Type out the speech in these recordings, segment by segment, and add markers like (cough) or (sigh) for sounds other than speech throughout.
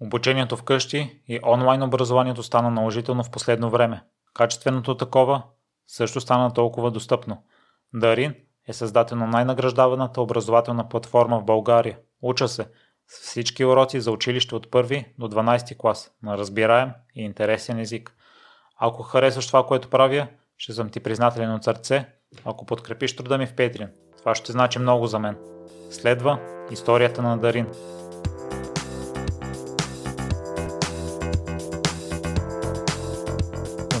Обучението вкъщи и онлайн образованието стана наложително в последно време. Качественото такова също стана толкова достъпно. Дарин е създател на най-награждаваната образователна платформа в България. Уча се с всички уроци за училище от първи до 12 клас на разбираем и интересен език. Ако харесваш това, което правя, ще съм ти признателен от сърце, ако подкрепиш труда ми в Patreon. Това ще значи много за мен. Следва историята на Дарин.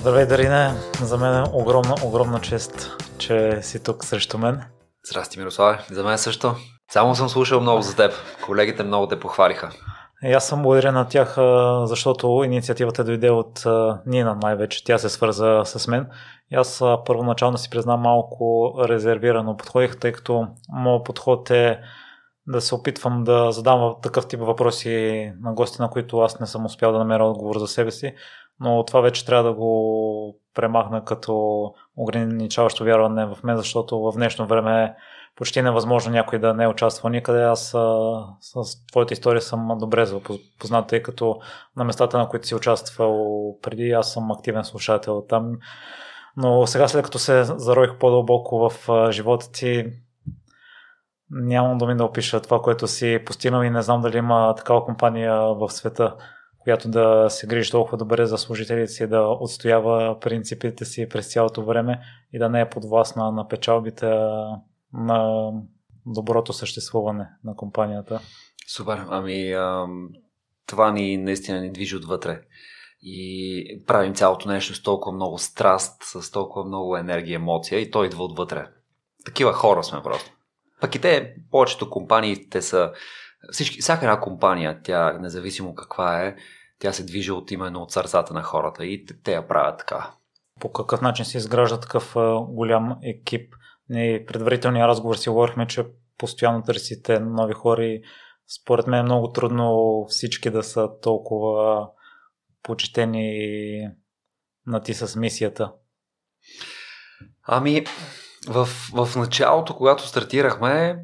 Здравей, Дарине! За мен е огромна, огромна чест, че си тук срещу мен. Здрасти, Мирославе. За мен също. Само съм слушал много за теб. Колегите много те похвалиха. И аз съм благодарен на тях, защото инициативата дойде от Нина най-вече. Тя се свърза с мен. И аз първоначално си признам малко резервирано подходих, тъй като моят подход е да се опитвам да задам такъв тип въпроси на гости, на които аз не съм успял да намеря отговор за себе си, но това вече трябва да го премахна като ограничаващо вярване в мен, защото в днешно време почти невъзможно някой да не участвал никъде. Аз а, с твоята история съм добре запознат, тъй като на местата, на които си участвал преди, аз съм активен слушател там. Но сега, след като се зароих по-дълбоко в а, живота ти, нямам думи да опиша това, което си постигнал и не знам дали има такава компания в света, която да се грижи толкова добре за служителите си, да отстоява принципите си през цялото време и да не е подвластна на печалбите, на доброто съществуване на компанията. Супер. Ами, ам, това ни наистина ни движи отвътре. И правим цялото нещо с толкова много страст, с толкова много енергия, емоция и той идва отвътре. Такива хора сме просто. Пък и те, повечето компании, те са всички, всяка една компания, тя, независимо каква е, тя се движи от именно от сърцата на хората и те, я правят така. По какъв начин се изгражда такъв а, голям екип? Ние предварителния разговор си говорихме, че постоянно търсите нови хора и според мен е много трудно всички да са толкова почетени на ти с мисията. Ами, в, в началото, когато стартирахме,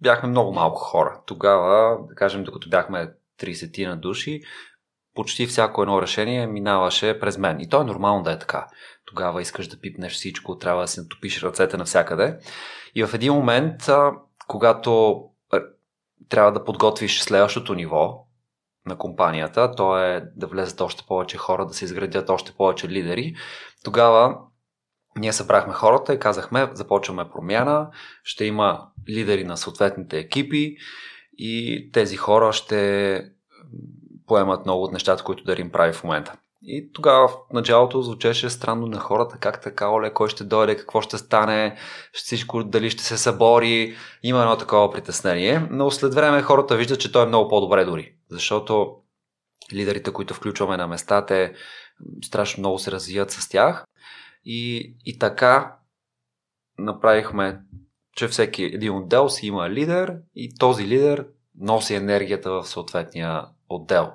бяхме много малко хора. Тогава, да кажем, докато бяхме 30 на души, почти всяко едно решение минаваше през мен. И то е нормално да е така. Тогава искаш да пипнеш всичко, трябва да си натопиш ръцете навсякъде. И в един момент, когато трябва да подготвиш следващото ниво на компанията, то е да влезат още повече хора, да се изградят още повече лидери, тогава ние събрахме хората и казахме, започваме промяна, ще има лидери на съответните екипи и тези хора ще поемат много от нещата, които Дарим прави в момента. И тогава в началото звучеше странно на хората, как така, оле, кой ще дойде, какво ще стане, всичко дали ще се събори. Има едно такова притеснение, но след време хората виждат, че той е много по-добре дори. Защото лидерите, които включваме на места, те страшно много се развият с тях. И, и така направихме, че всеки един отдел си има лидер и този лидер носи енергията в съответния отдел.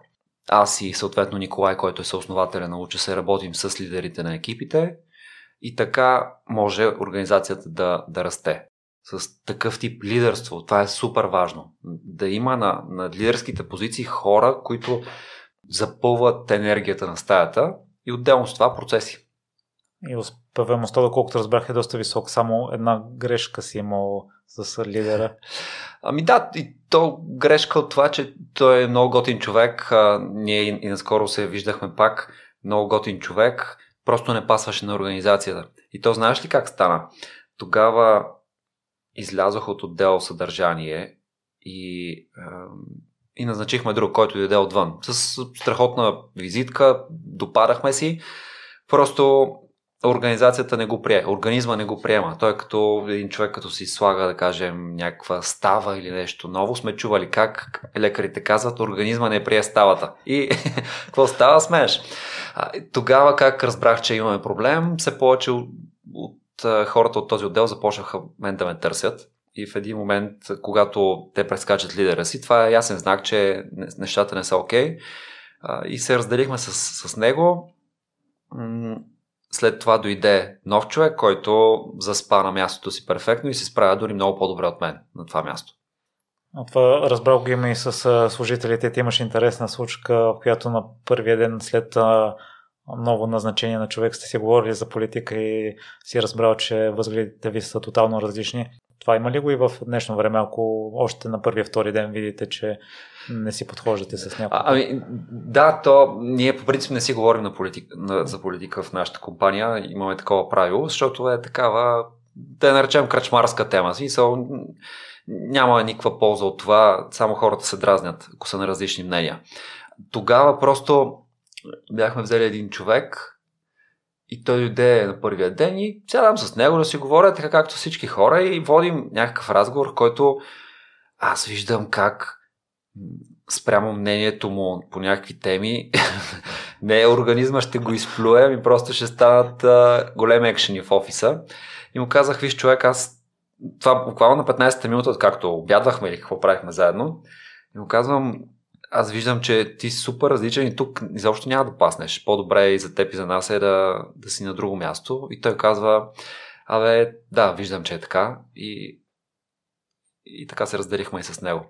Аз и съответно Николай, който е съоснователя на Уча, се работим с лидерите на екипите и така може организацията да, да расте. С такъв тип лидерство. Това е супер важно. Да има на, на лидерските позиции хора, които запълват енергията на стаята и отделно с това процеси. И успеваемостта, доколкото разбрах, е доста висок. Само една грешка си имал с лидера. Ами да, и то грешка от това, че той е много готин човек. А, ние и, наскоро се виждахме пак. Много готин човек. Просто не пасваше на организацията. И то знаеш ли как стана? Тогава излязох от отдел съдържание и, и назначихме друг, който дойде отвън. С страхотна визитка, допадахме си. Просто организацията не го приема, организма не го приема. Той е като един човек, като си слага, да кажем, някаква става или нещо ново. Сме чували как лекарите казват, организма не прие ставата. И (laughs) какво става, смееш. Тогава как разбрах, че имаме проблем, се повече от, от хората от този отдел започнаха мен да ме търсят. И в един момент, когато те прескачат лидера си, това е ясен знак, че нещата не са окей. Okay. И се разделихме с, с него след това дойде нов човек, който заспа на мястото си перфектно и се справя дори много по-добре от мен на това място. Това разбрал го има и с служителите. Ти имаш интересна случка, в която на първия ден след ново назначение на човек сте си говорили за политика и си разбрал, че възгледите ви са тотално различни. Това има ли го и в днешно време, ако още на първия, втори ден видите, че не си подхождате с някой? Ами, да, то ние по принцип не си говорим на политика, на, за политика в нашата компания. Имаме такова правило, защото е такава, да я наречем кръчмарска тема. Смисъл, няма никаква полза от това, само хората се дразнят, ако са на различни мнения. Тогава просто бяхме взели един човек и той дойде на първия ден и сядам с него да си говоря така както всички хора и водим някакъв разговор, който аз виждам как спрямо мнението му по някакви теми, (laughs) не организма ще го изплюе, ми просто ще станат а, големи екшени в офиса. И му казах, виж човек, аз това буквално на 15-та минута, откакто обядвахме или какво правихме заедно, и му казвам, аз виждам, че ти си супер различен и тук изобщо няма да паснеш. По-добре и за теб и за нас е да, да си на друго място. И той казва, абе, да, виждам, че е така. И, и така се разделихме и с него.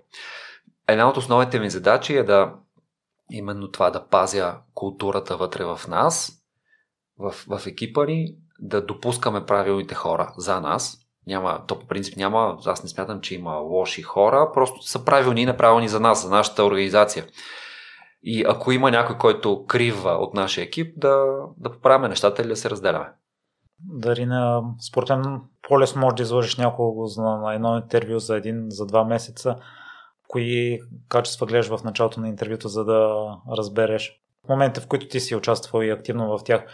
Една от основните ми задачи е да именно това да пазя културата вътре в нас, в, в екипа ни, да допускаме правилните хора за нас, няма, то по принцип няма, аз не смятам, че има лоши хора, просто са правилни и неправилни за нас, за нашата организация. И ако има някой, който крива от нашия екип, да, да поправяме нещата или да се разделяме. Дарина, според мен по-лесно може да изложиш някого на едно интервю за един, за два месеца. Кои качества гледаш в началото на интервюто, за да разбереш в момента, в които ти си участвал и активно в тях,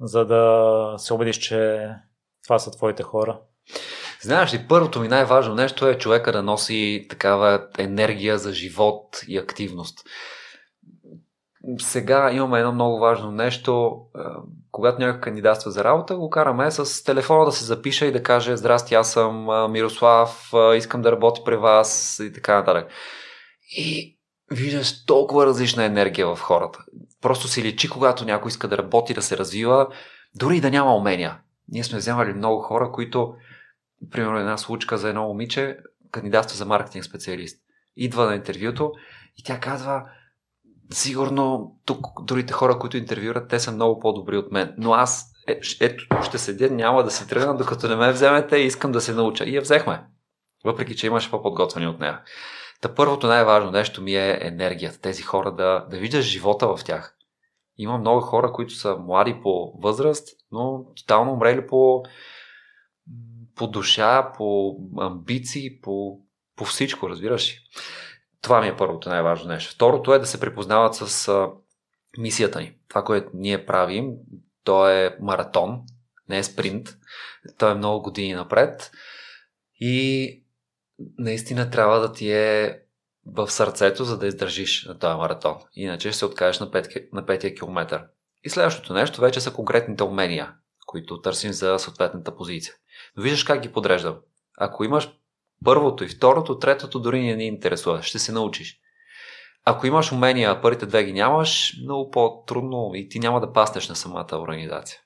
за да се убедиш, че това са твоите хора? Знаеш ли, първото ми най-важно нещо е човека да носи такава енергия за живот и активност. Сега имаме едно много важно нещо. Когато някой кандидатства за работа, го караме с телефона да се запише и да каже Здрасти, аз съм Мирослав, искам да работя при вас и така нататък. И виждаш толкова различна енергия в хората. Просто си личи, когато някой иска да работи, да се развива, дори и да няма умения. Ние сме вземали много хора, които примерно една случка за едно момиче, кандидатства за маркетинг специалист. Идва на интервюто и тя казва, сигурно тук другите хора, които интервюрат, те са много по-добри от мен. Но аз е, ето, ще седя, няма да се тръгна, докато не ме вземете и искам да се науча. И я взехме. Въпреки, че имаше по-подготвени от нея. Та първото най-важно нещо ми е енергията. Тези хора да, да виждаш живота в тях. Има много хора, които са млади по възраст, но тотално умрели по по душа, по амбиции, по, по всичко, разбираш ли. Това ми е първото най-важно нещо. Второто е да се припознават с а, мисията ни. Това, което ние правим, то е маратон, не е спринт. То е много години напред. И наистина трябва да ти е в сърцето, за да издържиш на този маратон. Иначе ще се откажеш на, пет, на петия километър. И следващото нещо вече са конкретните умения, които търсим за съответната позиция. Но виждаш как ги подреждам. Ако имаш първото и второто, третото дори не ни интересува. Ще се научиш. Ако имаш умения, а първите две ги нямаш, много по-трудно и ти няма да паснеш на самата организация.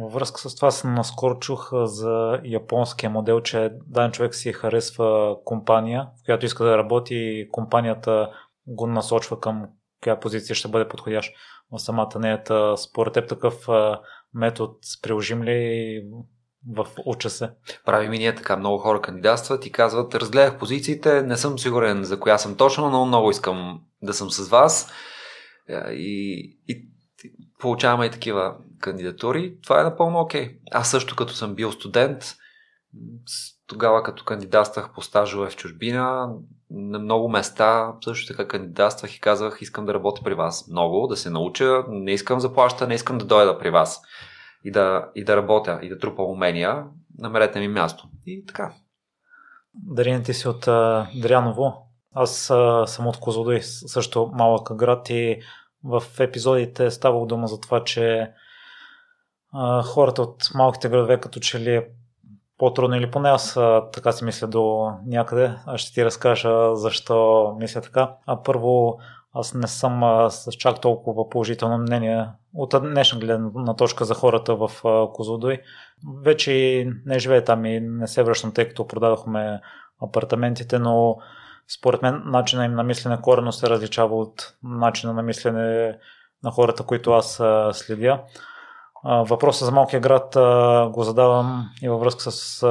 Във връзка с това наскоро чух за японския модел, че даден човек си харесва компания, в която иска да работи и компанията го насочва към коя позиция ще бъде подходящ в самата неята. Според теб такъв метод приложим ли в се. Прави ми ние така, много хора кандидатстват и казват, разгледах позициите, не съм сигурен за коя съм точно, но много искам да съм с вас. Е, и, и получаваме и такива кандидатури. Това е напълно окей. Okay. Аз също като съм бил студент, тогава като кандидатствах по стажове в чужбина, на много места също така кандидатствах и казвах, искам да работя при вас много, да се науча, не искам заплаща, не искам да дойда при вас и да, и да работя и да трупа умения, намерете ми място. И така. Дарина, ти си от Дряново. Аз а, съм от Козлодой, също малък град и в епизодите ставало дума за това, че а, хората от малките градове като че ли е по-трудно или поне аз а, така си мисля до някъде. Аз ще ти разкажа защо мисля така. А първо аз не съм а, с чак толкова положително мнение от днешна гледна точка за хората в Козлодой. Вече не живея там и не се връщам, тъй като продадохме апартаментите, но според мен начина им на мислене корено се различава от начина на мислене на хората, които аз следя. Въпросът за малкия град го задавам и във връзка с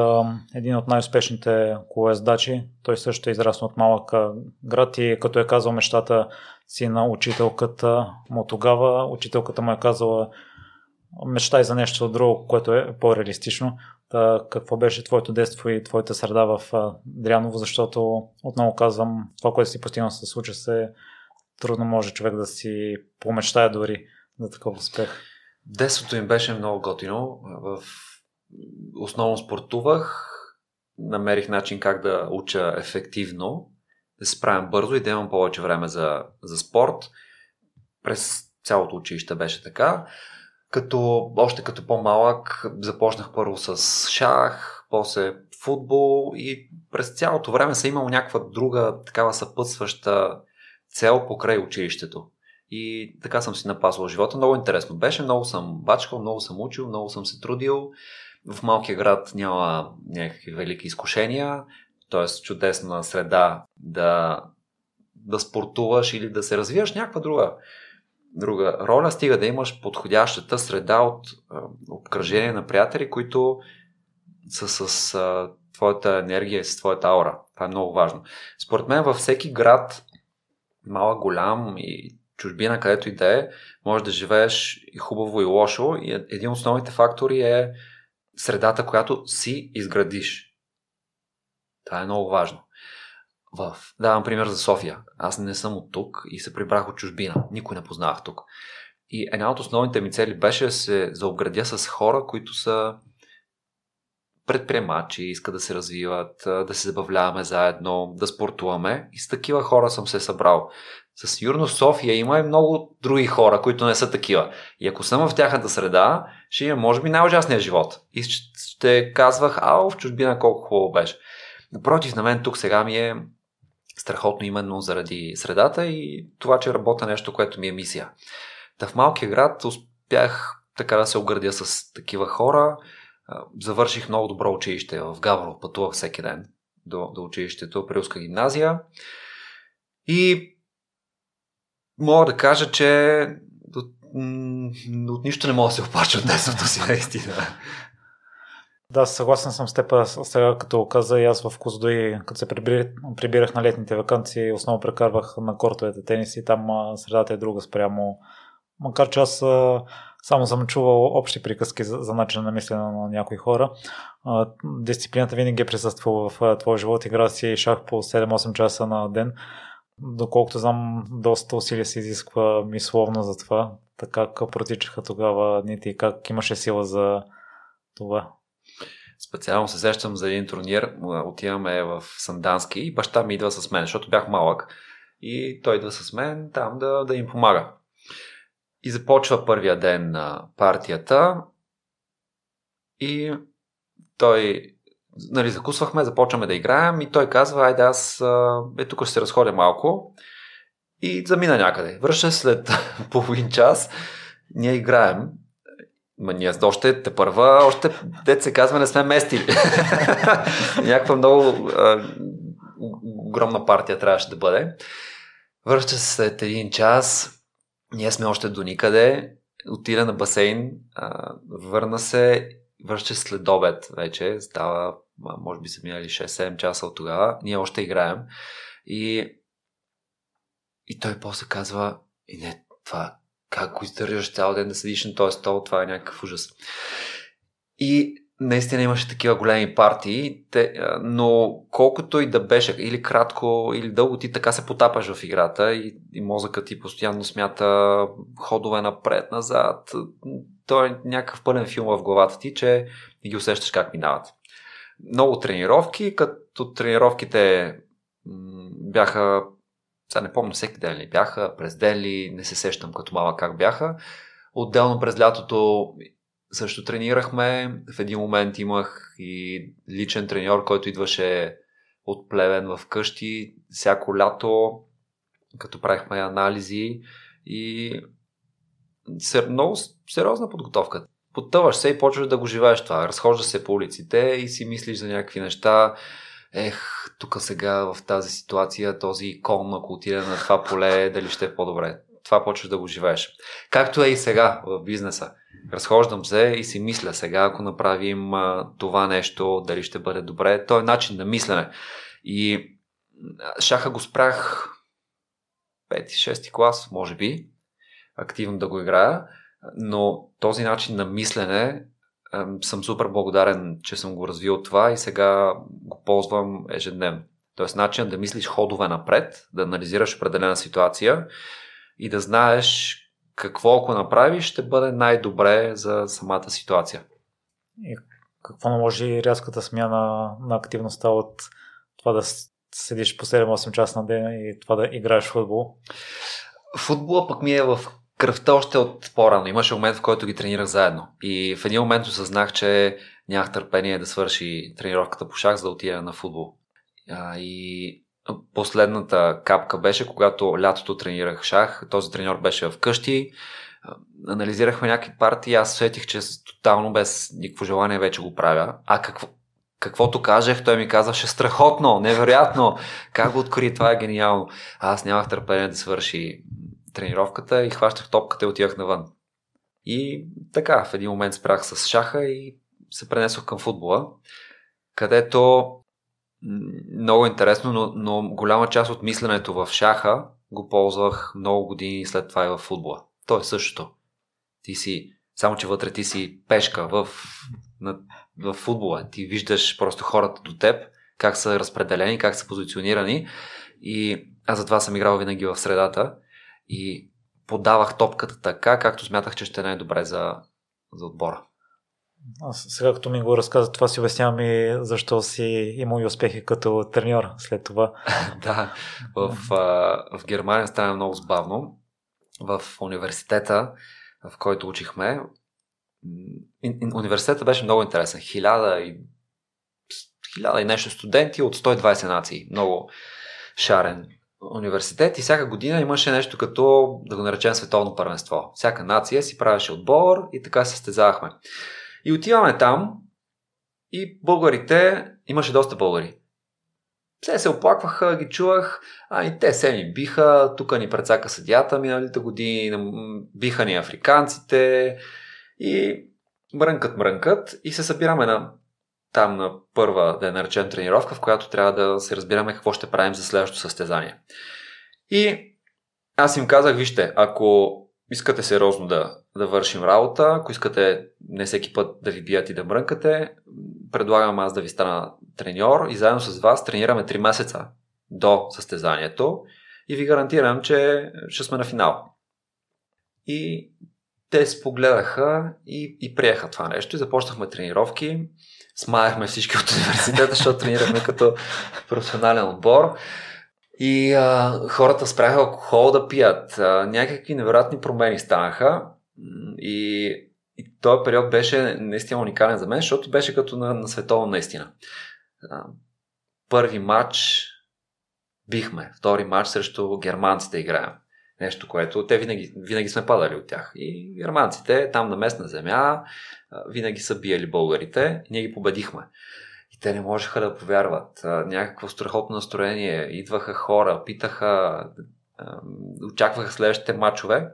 един от най-успешните колоездачи. Той също е израснал от малък град и като е казал мечтата си на учителката му тогава, учителката му е казала мечтай за нещо друго, което е по-реалистично. Та, какво беше твоето детство и твоята среда в Дряново, защото отново казвам, това, което си постигнал се случва се, трудно може човек да си помечтая дори за такъв успех. Детството им беше много готино. В... Основно спортувах, намерих начин как да уча ефективно, да се справям бързо и да имам повече време за, за спорт. През цялото училище беше така. Като, още като по-малък започнах първо с шах, после футбол и през цялото време съм имал някаква друга такава съпътстваща цел покрай училището. И така съм си напасвал живота. Много интересно беше. Много съм бачкал, много съм учил, много съм се трудил. В малкия град няма някакви велики изкушения, т.е. чудесна среда да, да спортуваш или да се развиваш някаква друга, друга роля, стига да имаш подходящата среда от обкръжение на приятели, които са с а, твоята енергия и с твоята аура. Това е много важно. Според мен във всеки град, малък, голям и чужбина, където и да е, може да живееш и хубаво и лошо. И един от основните фактори е средата, която си изградиш. Това е много важно. В... Давам пример за София. Аз не съм от тук и се прибрах от чужбина. Никой не познавах тук. И една от основните ми цели беше да се заобградя с хора, които са предприемачи, искат да се развиват, да се забавляваме заедно, да спортуваме. И с такива хора съм се събрал. С Юрно София има и много други хора, които не са такива. И ако съм в тяхната среда, ще има, може би, най-ужасния живот. И ще казвах, ао, в чужбина колко хубаво беше. Напротив, на мен тук сега ми е страхотно именно заради средата и това, че работя нещо, което ми е мисия. Та в малкия град успях така да се оградя с такива хора. Завърших много добро училище в Гавро, пътувах всеки ден до, до училището, Априлска гимназия. И мога да кажа, че от, от нищо не мога да се опача от детството си, наистина. Да, съгласен съм с теб. Сега, като каза и аз в Козлодой, като се прибирах, прибирах на летните вакансии, основно прекарвах на кортовете тенис и там средата е друга спрямо. Макар че аз само съм чувал общи приказки за, за начин на мислене на някои хора. Дисциплината винаги е присъствала в твоя живот. Игра си шах по 7-8 часа на ден. Доколкото знам, доста усилия се изисква мисловно за това. Така как протичаха тогава дните и как имаше сила за това? Специално се сещам за един турнир. Отиваме в Сандански и баща ми идва с мен, защото бях малък. И той идва с мен там да, да им помага. И започва първия ден на партията. И той нали, закусвахме, започваме да играем и той казва, айде аз е, тук ще се разходя малко. И замина някъде. Връща след (laughs) половин час, ние играем, Ма ние още те първа, още дет се казва, не сме местили. (laughs) Някаква много огромна партия трябваше да бъде. Връща се след един час, ние сме още до никъде, отида на басейн, а, върна се, връща след обед вече, става може би са минали 6-7 часа от тогава, ние още играем. И, и той после казва, и не, това, как го издържаш цял ден да седиш на този стол, това е някакъв ужас. И наистина имаше такива големи партии, те, но колкото и да беше, или кратко, или дълго, ти така се потапаш в играта и, и мозъкът ти постоянно смята ходове напред, назад. Той е някакъв пълен филм в главата ти, че ги усещаш как минават много тренировки, като тренировките бяха, сега не помня всеки ден ли бяха, през ден ли, не се сещам като мама как бяха. Отделно през лятото също тренирахме. В един момент имах и личен треньор, който идваше от плевен в къщи всяко лято, като правихме анализи и много сериозна подготовка потъваш се и почваш да го живееш това. Разхождаш се по улиците и си мислиш за някакви неща. ех, тук сега в тази ситуация този кон, ако отиде на това поле, дали ще е по-добре. Това почваш да го живееш. Както е и сега в бизнеса. Разхождам се и си мисля сега, ако направим а, това нещо, дали ще бъде добре. То е начин на мислене. И шаха го спрях 5-6 клас, може би, активно да го играя, но този начин на мислене съм супер благодарен, че съм го развил това и сега го ползвам ежедневно. Тоест начин да мислиш ходове напред, да анализираш определена ситуация и да знаеш какво ако направиш ще бъде най-добре за самата ситуация. И какво наложи рязката смяна на активността от това да седиш по 7-8 часа на ден и това да играеш в футбол? Футбола пък ми е в кръвта още от по-рано. Имаше момент, в който ги тренирах заедно. И в един момент осъзнах, че нямах търпение да свърши тренировката по шах, за да отида на футбол. И последната капка беше, когато лятото тренирах шах. Този треньор беше вкъщи. Анализирахме някакви партии. Аз сетих, че тотално без никакво желание вече го правя. А какво, каквото кажех, той ми казваше страхотно, невероятно. Как го откри, това е гениално. А аз нямах търпение да свърши тренировката и хващах топката и отивах навън. И така, в един момент спрях с шаха и се пренесох към футбола, където много интересно, но, но голяма част от мисленето в шаха го ползвах много години след това и в футбола. То е същото. Ти си, само че вътре ти си пешка в, на, в футбола. Ти виждаш просто хората до теб, как са разпределени, как са позиционирани и аз затова съм играл винаги в средата и подавах топката така, както смятах, че ще е най-добре за, за отбора. Аз сега като ми го разказа, това си обяснявам и защо си имал и успехи като треньор след това. (laughs) да, в, в Германия стана много забавно. В университета, в който учихме, университета беше много интересен. Хиляда и, хиляда и нещо студенти от 120 нации. Много шарен университет и всяка година имаше нещо като, да го наречем, световно първенство. Всяка нация си правеше отбор и така се състезавахме. И отиваме там и българите, имаше доста българи. Все се оплакваха, ги чувах, а и те се ни биха, тук ни прецака съдята миналите години, биха ни африканците и мрънкат, мрънкат и се събираме на там на първа, да я наречем тренировка, в която трябва да се разбираме какво ще правим за следващото състезание. И аз им казах, вижте, ако искате сериозно да, да вършим работа, ако искате не всеки път да ви бият и да мрънкате, предлагам аз да ви стана треньор и заедно с вас тренираме 3 месеца до състезанието и ви гарантирам, че ще сме на финал. И те спогледаха и, и приеха това нещо и започнахме тренировки смаяхме всички от университета, защото тренирахме като професионален отбор. И а, хората спряха алкохол да пият. А, някакви невероятни промени станаха. И, и този период беше наистина уникален за мен, защото беше като на, на световно наистина. А, първи матч бихме, втори матч срещу германците играем. Нещо, което те винаги, винаги сме падали от тях. И германците там на местна земя винаги са биели българите. Ние ги победихме. И те не можеха да повярват. Някакво страхотно настроение. Идваха хора, питаха, очакваха следващите матчове.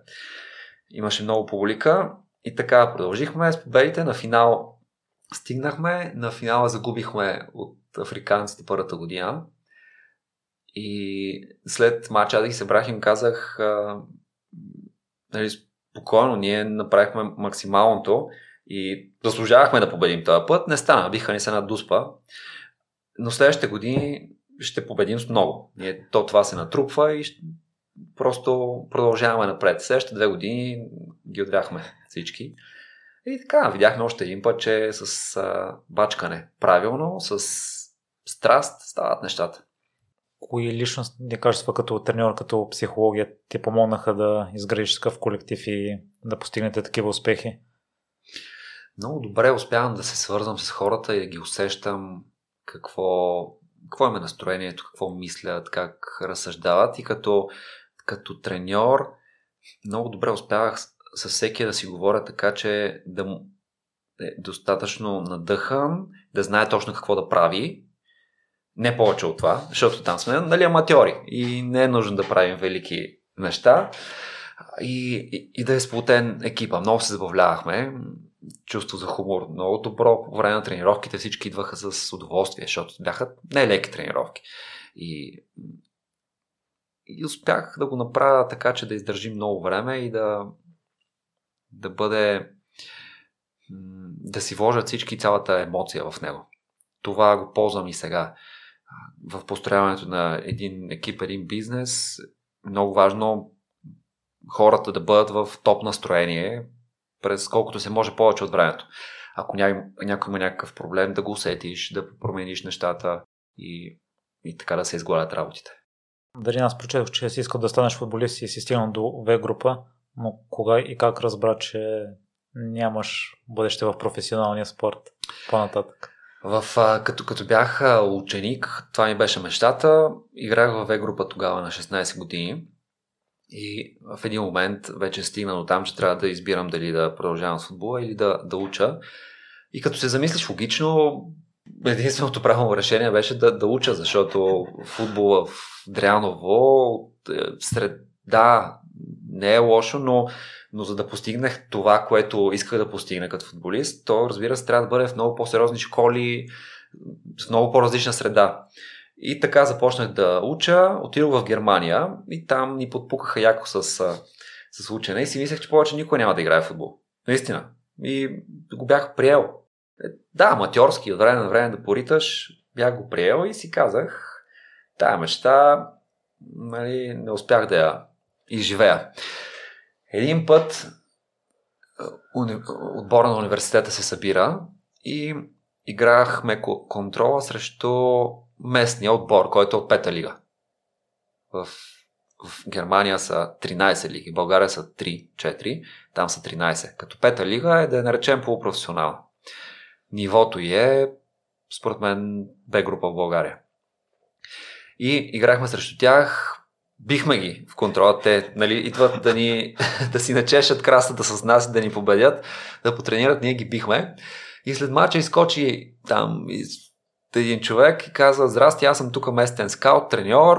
Имаше много публика. И така продължихме с победите. На финал стигнахме. На финала загубихме от африканците първата година. И след мача да ги събрах им казах, нали, спокойно, ние направихме максималното и заслужавахме да победим този път. Не стана, биха ни се на дуспа. Но следващите години ще победим с много. Ние, то това се натрупва и ще, просто продължаваме напред. Следващите две години ги отвяхме всички. И така, видяхме още един път, че с а, бачкане правилно, с страст стават нещата кои личностни качества като треньор, като психология ти помогнаха да изградиш такъв колектив и да постигнете такива успехи? Много добре успявам да се свързвам с хората и да ги усещам какво, какво им е настроението, какво мислят, как разсъждават и като, като треньор много добре успявах с всеки да си говоря така, че да му е достатъчно надъхан, да знае точно какво да прави Не повече от това, защото там сме нали, аматьори и не е нужно да правим велики неща. И, и, и да е сплотен екипа. Много се забавлявахме. Чувство за хумор много добро. По време на тренировките всички идваха с удоволствие, защото бяха не леки тренировки. И, и успях да го направя така, че да издържи много време и да, да бъде да си вложат всички цялата емоция в него. Това го ползвам и сега. В построяването на един екип, един бизнес, много важно хората да бъдат в топ настроение през колкото се може повече от времето. Ако някой има някакъв проблем, да го усетиш, да промениш нещата и, и така да се изгладят работите. Дали аз прочетох, че си искал да станеш футболист и си стигнал до В група, но кога и как разбра, че нямаш бъдеще в професионалния спорт по-нататък? В, като, като бях ученик, това ми беше мечтата. Играх в В група тогава на 16 години. И в един момент вече стигна до там, че трябва да избирам дали да продължавам с футбола или да, да уча. И като се замислиш логично, единственото правилно решение беше да, да уча, защото футбола в Дряново е, сред да, не е лошо, но, но за да постигнах това, което исках да постигна като футболист, то разбира се трябва да бъде в много по-сериозни школи, в много по-различна среда. И така започнах да уча, отидох в Германия и там ни подпукаха яко с, с учене и си мислех, че повече никой няма да играе в футбол. Наистина. И го бях приел. Е, да, аматьорски, от време на време да пориташ, бях го приел и си казах, тая мечта нали, не успях да я изживея. Един път отбора на университета се събира и играхме контрола срещу местния отбор, който е от пета лига. В, в Германия са 13 лиги, в България са 3-4, там са 13. Като пета лига е да я наречем полупрофесионална. Нивото е, според мен, Б група в България. И играхме срещу тях, бихме ги в контрола. Те нали, идват да, ни, (laughs) да си начешат красата с нас, да ни победят, да потренират, ние ги бихме. И след мача изкочи там из един човек и каза, здрасти, аз съм тук местен скаут, треньор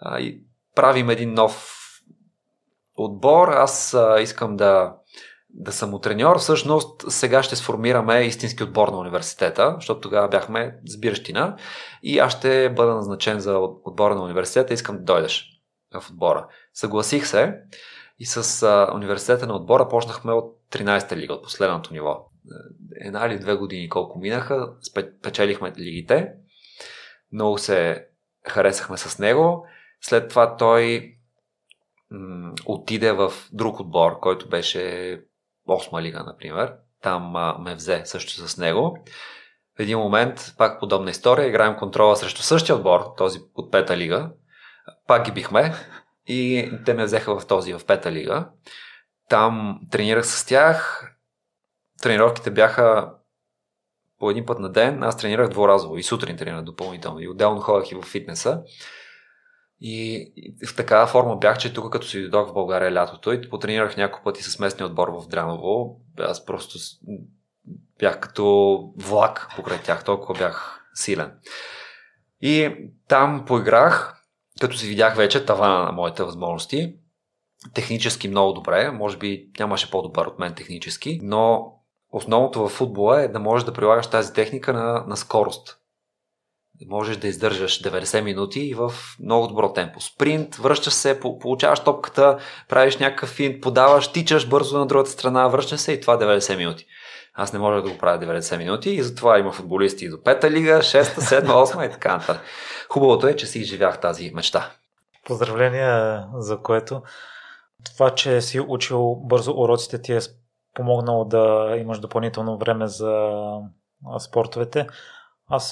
а, и правим един нов отбор, аз а, искам да, да съм треньор. Всъщност сега ще сформираме истински отбор на университета, защото тогава бяхме сбиращина и аз ще бъда назначен за отбора на университета, искам да дойдеш в отбора. Съгласих се и с а, университета на отбора почнахме от 13-та лига, от последното ниво една или две години колко минаха, печелихме лигите, много се харесахме с него. След това той м- отиде в друг отбор, който беше 8 лига, например. Там а, ме взе също с него. В един момент, пак подобна история, играем контрола срещу същия отбор, този от пета лига. Пак ги бихме и те ме взеха в този, в пета лига. Там тренирах с тях, тренировките бяха по един път на ден. Аз тренирах дворазово и сутрин тренирах допълнително. И отделно ходях и в фитнеса. И, в такава форма бях, че тук като си дойдох в България лятото и потренирах няколко пъти с местния отбор в Дряново. Аз просто бях като влак покрай тях, толкова бях силен. И там поиграх, като си видях вече тавана на моите възможности. Технически много добре, може би нямаше по-добър от мен технически, но основното в футбола е да можеш да прилагаш тази техника на, на скорост. Можеш да издържаш 90 минути и в много добро темпо. Спринт, връщаш се, получаваш топката, правиш някакъв финт, подаваш, тичаш бързо на другата страна, връщаш се и това 90 минути. Аз не мога да го правя 90 минути и затова има футболисти и до 5-та лига, 6-та, 7-та, 8-та и така нататък. Хубавото е, че си изживях тази мечта. Поздравления за което. Това, че си учил бързо уроците ти е помогнало да имаш допълнително време за спортовете. Аз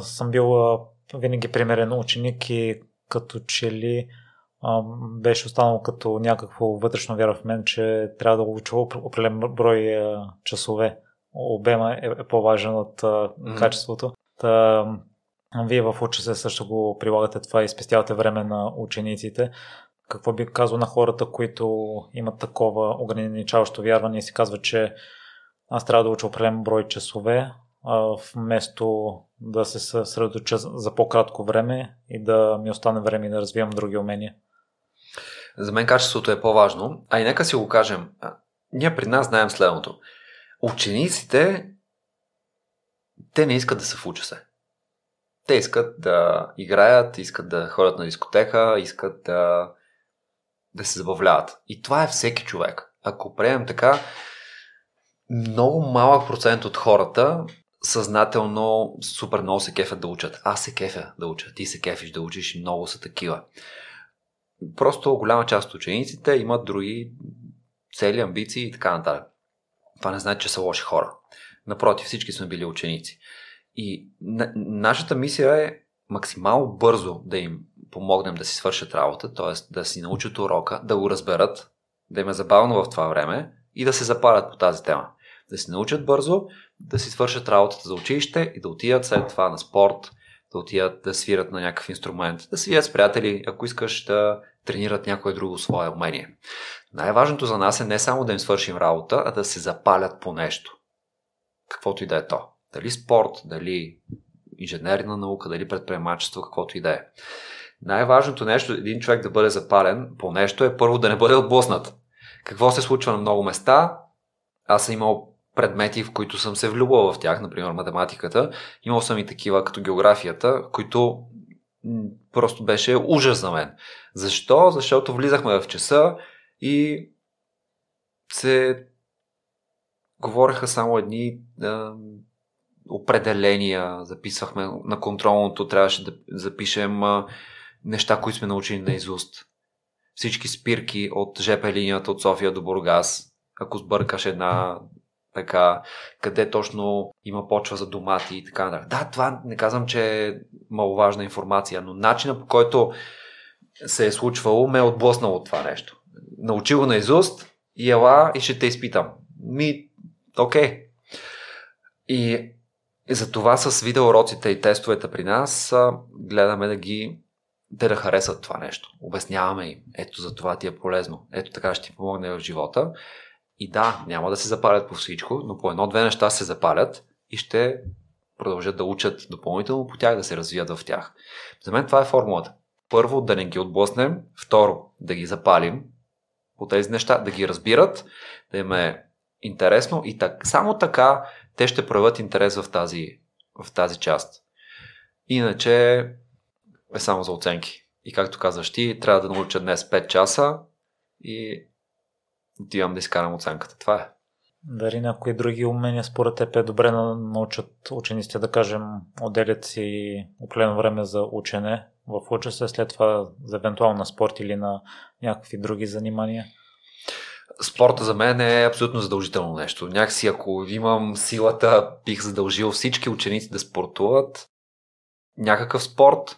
съм бил винаги примерен ученик и като че ли беше останало като някакво вътрешно вяра в мен, че трябва да уча определен брой часове. Обема е, е по-важен от mm-hmm. качеството. Та, вие в уча също го прилагате това и спестявате време на учениците какво би казал на хората, които имат такова ограничаващо вярване и си казват, че аз трябва да уча определен брой часове, вместо да се съсредоточа за по-кратко време и да ми остане време да развивам други умения. За мен качеството е по-важно. А и нека си го кажем. Ние при нас знаем следното. Учениците, те не искат да се в се. Те искат да играят, искат да ходят на дискотека, искат да, да се забавляват. И това е всеки човек. Ако приемем така, много малък процент от хората съзнателно супер много се кефят да учат. Аз се кефя да уча, ти се кефиш да учиш и много са такива. Просто голяма част от учениците имат други цели, амбиции и така нататък. Това не значи, че са лоши хора. Напротив, всички сме били ученици. И на, нашата мисия е максимално бързо да им помогнем да си свършат работа, т.е. да си научат урока, да го разберат, да им е забавно в това време и да се запалят по тази тема. Да си научат бързо, да си свършат работата за училище и да отидат след това на спорт, да отидат да свират на някакъв инструмент, да свирят с приятели, ако искаш да тренират някое друго свое умение. Най-важното за нас е не само да им свършим работа, а да се запалят по нещо. Каквото и да е то. Дали спорт, дали инженерна наука, дали предприемачество, каквото и да е. Най-важното нещо един човек да бъде запален по нещо е първо да не бъде отблъснат. Какво се случва на много места? Аз съм имал предмети, в които съм се влюбвал в тях, например математиката. Имал съм и такива като географията, които просто беше ужас за мен. Защо? Защото влизахме в часа и се говореха само едни е, определения, записвахме на контролното, трябваше да запишем е, неща, които сме научили на изуст. Всички спирки от ЖП линията от София до Бургас, ако сбъркаш една така, къде точно има почва за домати и така нататък. Да, това не казвам, че е маловажна информация, но начина по който се е случвало ме е отблъснало от това нещо. Научи го на изуст и ела и ще те изпитам. Ми, окей. Okay. И, и за това с видеоуроците и тестовете при нас гледаме да ги те да харесат това нещо. Обясняваме им. Ето за това ти е полезно. Ето така ще ти помогне в живота. И да, няма да се запалят по всичко, но по едно-две неща се запалят и ще продължат да учат допълнително по тях, да се развият в тях. За мен това е формулата. Първо, да не ги отблъснем. Второ, да ги запалим по тези неща, да ги разбират, да им е интересно и так, само така те ще проявят интерес в тази, в тази част. Иначе е само за оценки. И както казваш ти, трябва да науча днес 5 часа и отивам да изкарам оценката. Това е. Дали някои други умения според теб е добре да научат учениците, да кажем, отделят си определено време за учене в уча се, след това за евентуално на спорт или на някакви други занимания? Спорта за мен е абсолютно задължително нещо. Някакси ако имам силата, бих задължил всички ученици да спортуват. Някакъв спорт,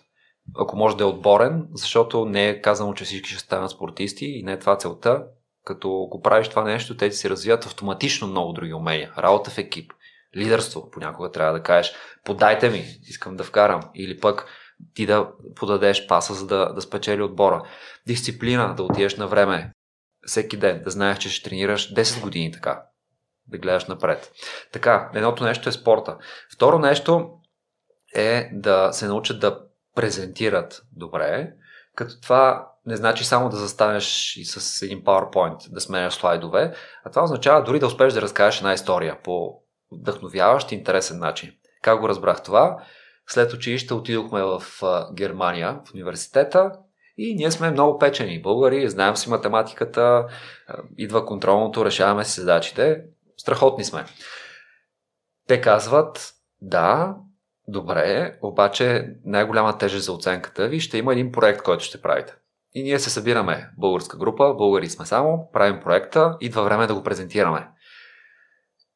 ако може да е отборен, защото не е казано, че всички ще станат спортисти и не е това целта като го правиш това нещо, те ти се развиват автоматично много други умения. Работа в екип, лидерство, понякога трябва да кажеш, подайте ми, искам да вкарам. Или пък ти да подадеш паса, за да, да спечели отбора. Дисциплина, да отидеш на време, всеки ден, да знаеш, че ще тренираш 10 години така, да гледаш напред. Така, едното нещо е спорта. Второ нещо е да се научат да презентират добре, като това не значи само да застанеш и с един PowerPoint да сменяш слайдове, а това означава дори да успееш да разкажеш една история по вдъхновяващ и интересен начин. Как го разбрах това? След училище отидохме в Германия, в университета и ние сме много печени българи, знаем си математиката, идва контролното, решаваме си задачите, страхотни сме. Те казват, да, добре, обаче най-голяма тежест за оценката ви ще има един проект, който ще правите. И ние се събираме българска група, българи сме само, правим проекта, идва време да го презентираме.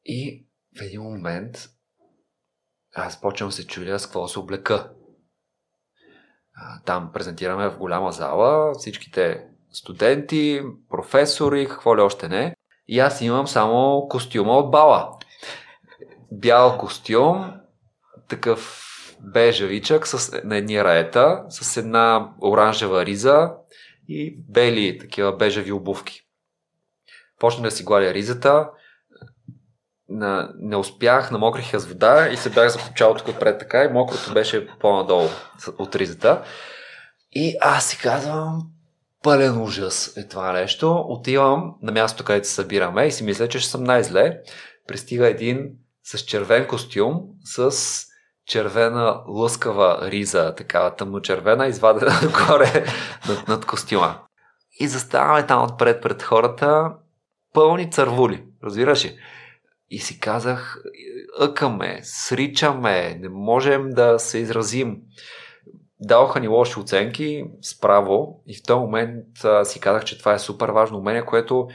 И в един момент аз почвам се чудя с какво се облека. Там презентираме в голяма зала всичките студенти, професори, какво ли още не. И аз имам само костюма от бала. Бял костюм, такъв бежавичък с, на едни раета, с една оранжева риза и бели такива бежави обувки. Почна да си гладя ризата, на, не успях, намокрих я с вода и се бях закопчал тук отпред така и мокрото беше по-надолу от ризата. И аз си казвам, пълен ужас е това нещо. Отивам на място, където се събираме и си мисля, че ще съм най-зле. Пристига един с червен костюм, с червена лъскава риза, такава тъмно-червена, извадена (laughs) горе над, над костюма. И заставаме там отпред пред хората, пълни цървули, разбираш ли? И си казах, ъкаме, сричаме, не можем да се изразим. Даваха ни лоши оценки, справо, и в този момент а, си казах, че това е супер важно умение, което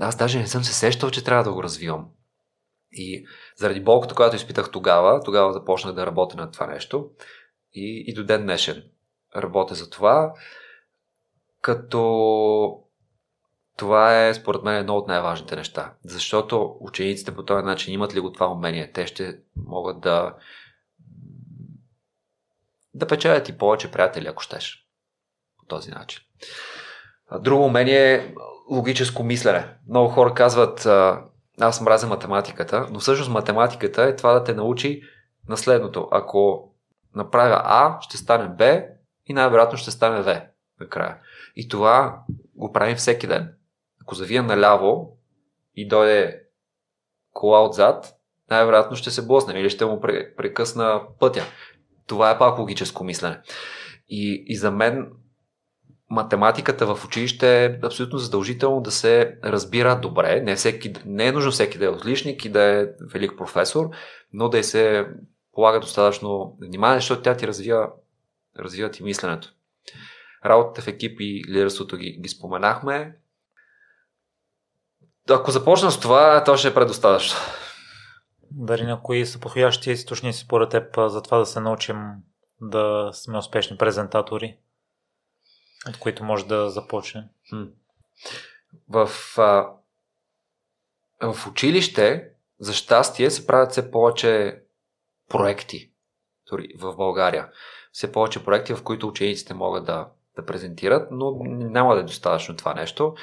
аз даже не съм се сещал, че трябва да го развивам. И заради болката, която изпитах тогава, тогава започнах да работя на това нещо. И, и до ден днешен работя за това, като това е, според мен, едно от най-важните неща. Защото учениците по този начин имат ли го това умение, те ще могат да да печелят и повече приятели, ако щеш. По този начин. Друго умение е логическо мислене. Много хора казват, аз мразя математиката, но всъщност математиката е това да те научи на следното. Ако направя А, ще стане Б и най-вероятно ще стане В накрая. И това го правим всеки ден. Ако завия наляво и дойде кола отзад, най-вероятно ще се блъснем или ще му прекъсна пътя. Това е пак логическо мислене. И, и за мен математиката в училище е абсолютно задължително да се разбира добре. Не, всеки, не е нужно всеки да е отличник и да е велик професор, но да се полага достатъчно внимание, защото тя ти развива, развива ти мисленето. Работата в екип и лидерството ги, ги споменахме. Ако започна с това, то ще е предостатъчно. Дали на кои са подходящи източници според теб за това да се научим да сме успешни презентатори? От които може да започне? В, а, в училище, за щастие, се правят все повече проекти в България. Все повече проекти, в които учениците могат да, да презентират, но няма да е достатъчно това нещо.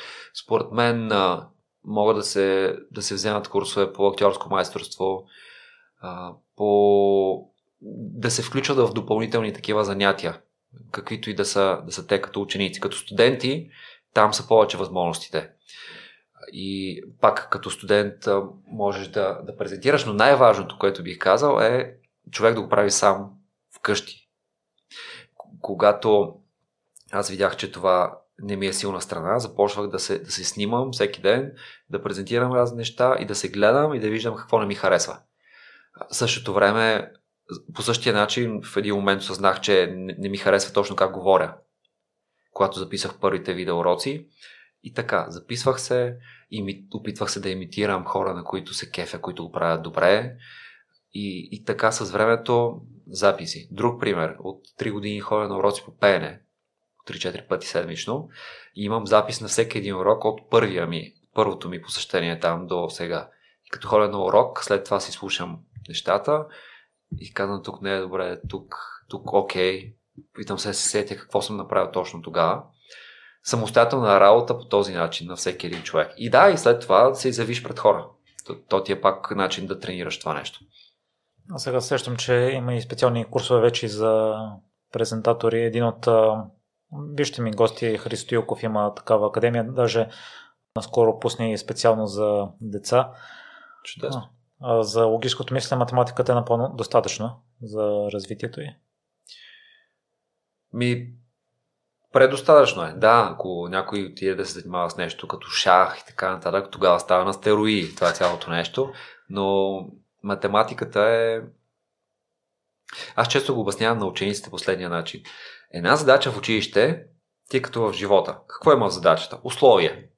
Според мен могат да се, да се вземат курсове по актьорско майсторство, по да се включват в допълнителни такива занятия каквито и да са, да са те като ученици. Като студенти, там са повече възможностите. И пак като студент можеш да, да презентираш, но най-важното, което бих казал е човек да го прави сам вкъщи. Когато аз видях, че това не ми е силна страна, започвах да се, да се снимам всеки ден, да презентирам разни неща и да се гледам и да виждам какво не ми харесва. В същото време по същия начин в един момент осъзнах, че не, ми харесва точно как говоря, когато записах първите видеоуроци. И така, записвах се и опитвах се да имитирам хора, на които се кефя, които го правят добре. И, и така с времето записи. Друг пример. От 3 години ходя на уроци по пеене. 3-4 пъти седмично. И имам запис на всеки един урок от първия ми, първото ми посещение там до сега. И като ходя на урок, след това си слушам нещата и казвам, тук не е добре, тук, тук окей. Питам се, се сетя какво съм направил точно тогава. Самостоятелна работа по този начин на всеки един човек. И да, и след това се изявиш пред хора. То, то ти е пак начин да тренираш това нещо. А сега сещам, че има и специални курсове вече за презентатори. Един от вижте ми гости, Христо Юков има такава академия, даже наскоро пусне и специално за деца. Чудесно за логическото мислене математиката е напълно достатъчна за развитието й? Ми, предостатъчно е. Да, ако някой отиде да се занимава с нещо като шах и така нататък, тогава става на стероиди това е цялото нещо. Но математиката е... Аз често го обяснявам на учениците последния начин. Една задача в училище, ти като в живота. Какво има задачата? Условие.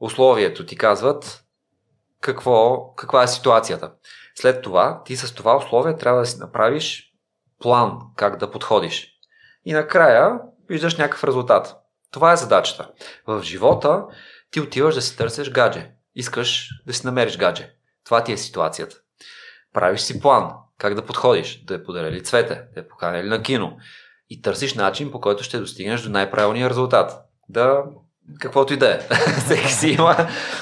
Условието ти казват какво, каква е ситуацията. След това, ти с това условие трябва да си направиш план как да подходиш. И накрая виждаш някакъв резултат. Това е задачата. В живота ти отиваш да си търсиш гадже. Искаш да си намериш гадже. Това ти е ситуацията. Правиш си план как да подходиш, да е подарили цвете, да е поканили на кино и търсиш начин по който ще достигнеш до най-правилния резултат. Да каквото и да е. (laughs) Всеки си има,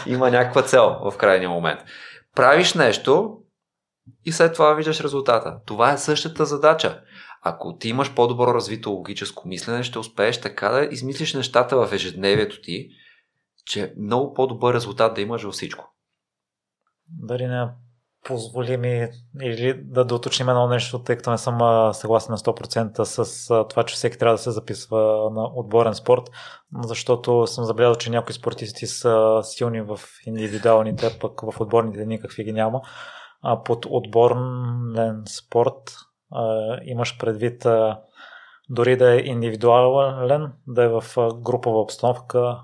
има някаква цел в крайния момент. правиш нещо и след това виждаш резултата. Това е същата задача. Ако ти имаш по-добро развито логическо мислене, ще успееш така да измислиш нещата в ежедневието ти, че много по-добър резултат да имаш във всичко. Дали не позволи ми или да доточним едно нещо, тъй като не съм съгласен на 100% с това, че всеки трябва да се записва на отборен спорт, защото съм забелязал, че някои спортисти са силни в индивидуалните, пък в отборните никакви ги няма. А под отборен спорт а, имаш предвид а, дори да е индивидуален, да е в групова обстановка,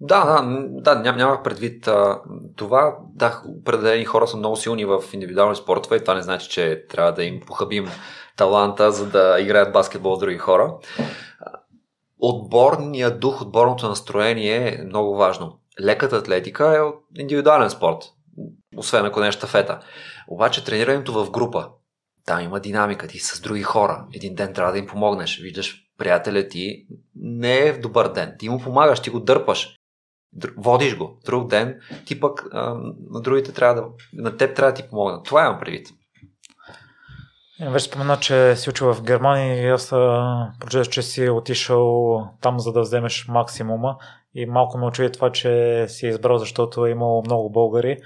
да, да, да ням, нямах предвид а, това. Да, определени хора са много силни в индивидуални спортове и това не значи, че трябва да им похабим таланта, за да играят баскетбол с други хора. Отборният дух, отборното настроение е много важно. Леката атлетика е индивидуален спорт, освен ако не е щафета. Обаче тренирането в група, там има динамика, ти с други хора. Един ден трябва да им помогнеш. Виждаш приятеля ти не е в добър ден. Ти му помагаш, ти го дърпаш водиш го. Друг ден ти пък а, на другите трябва да, на теб трябва да ти помогнат. Това имам предвид. Е, вече спомена, че си учил в Германия и аз прочетах, че си отишъл там, за да вземеш максимума и малко ме очуди това, че си избрал, защото е имало много българи.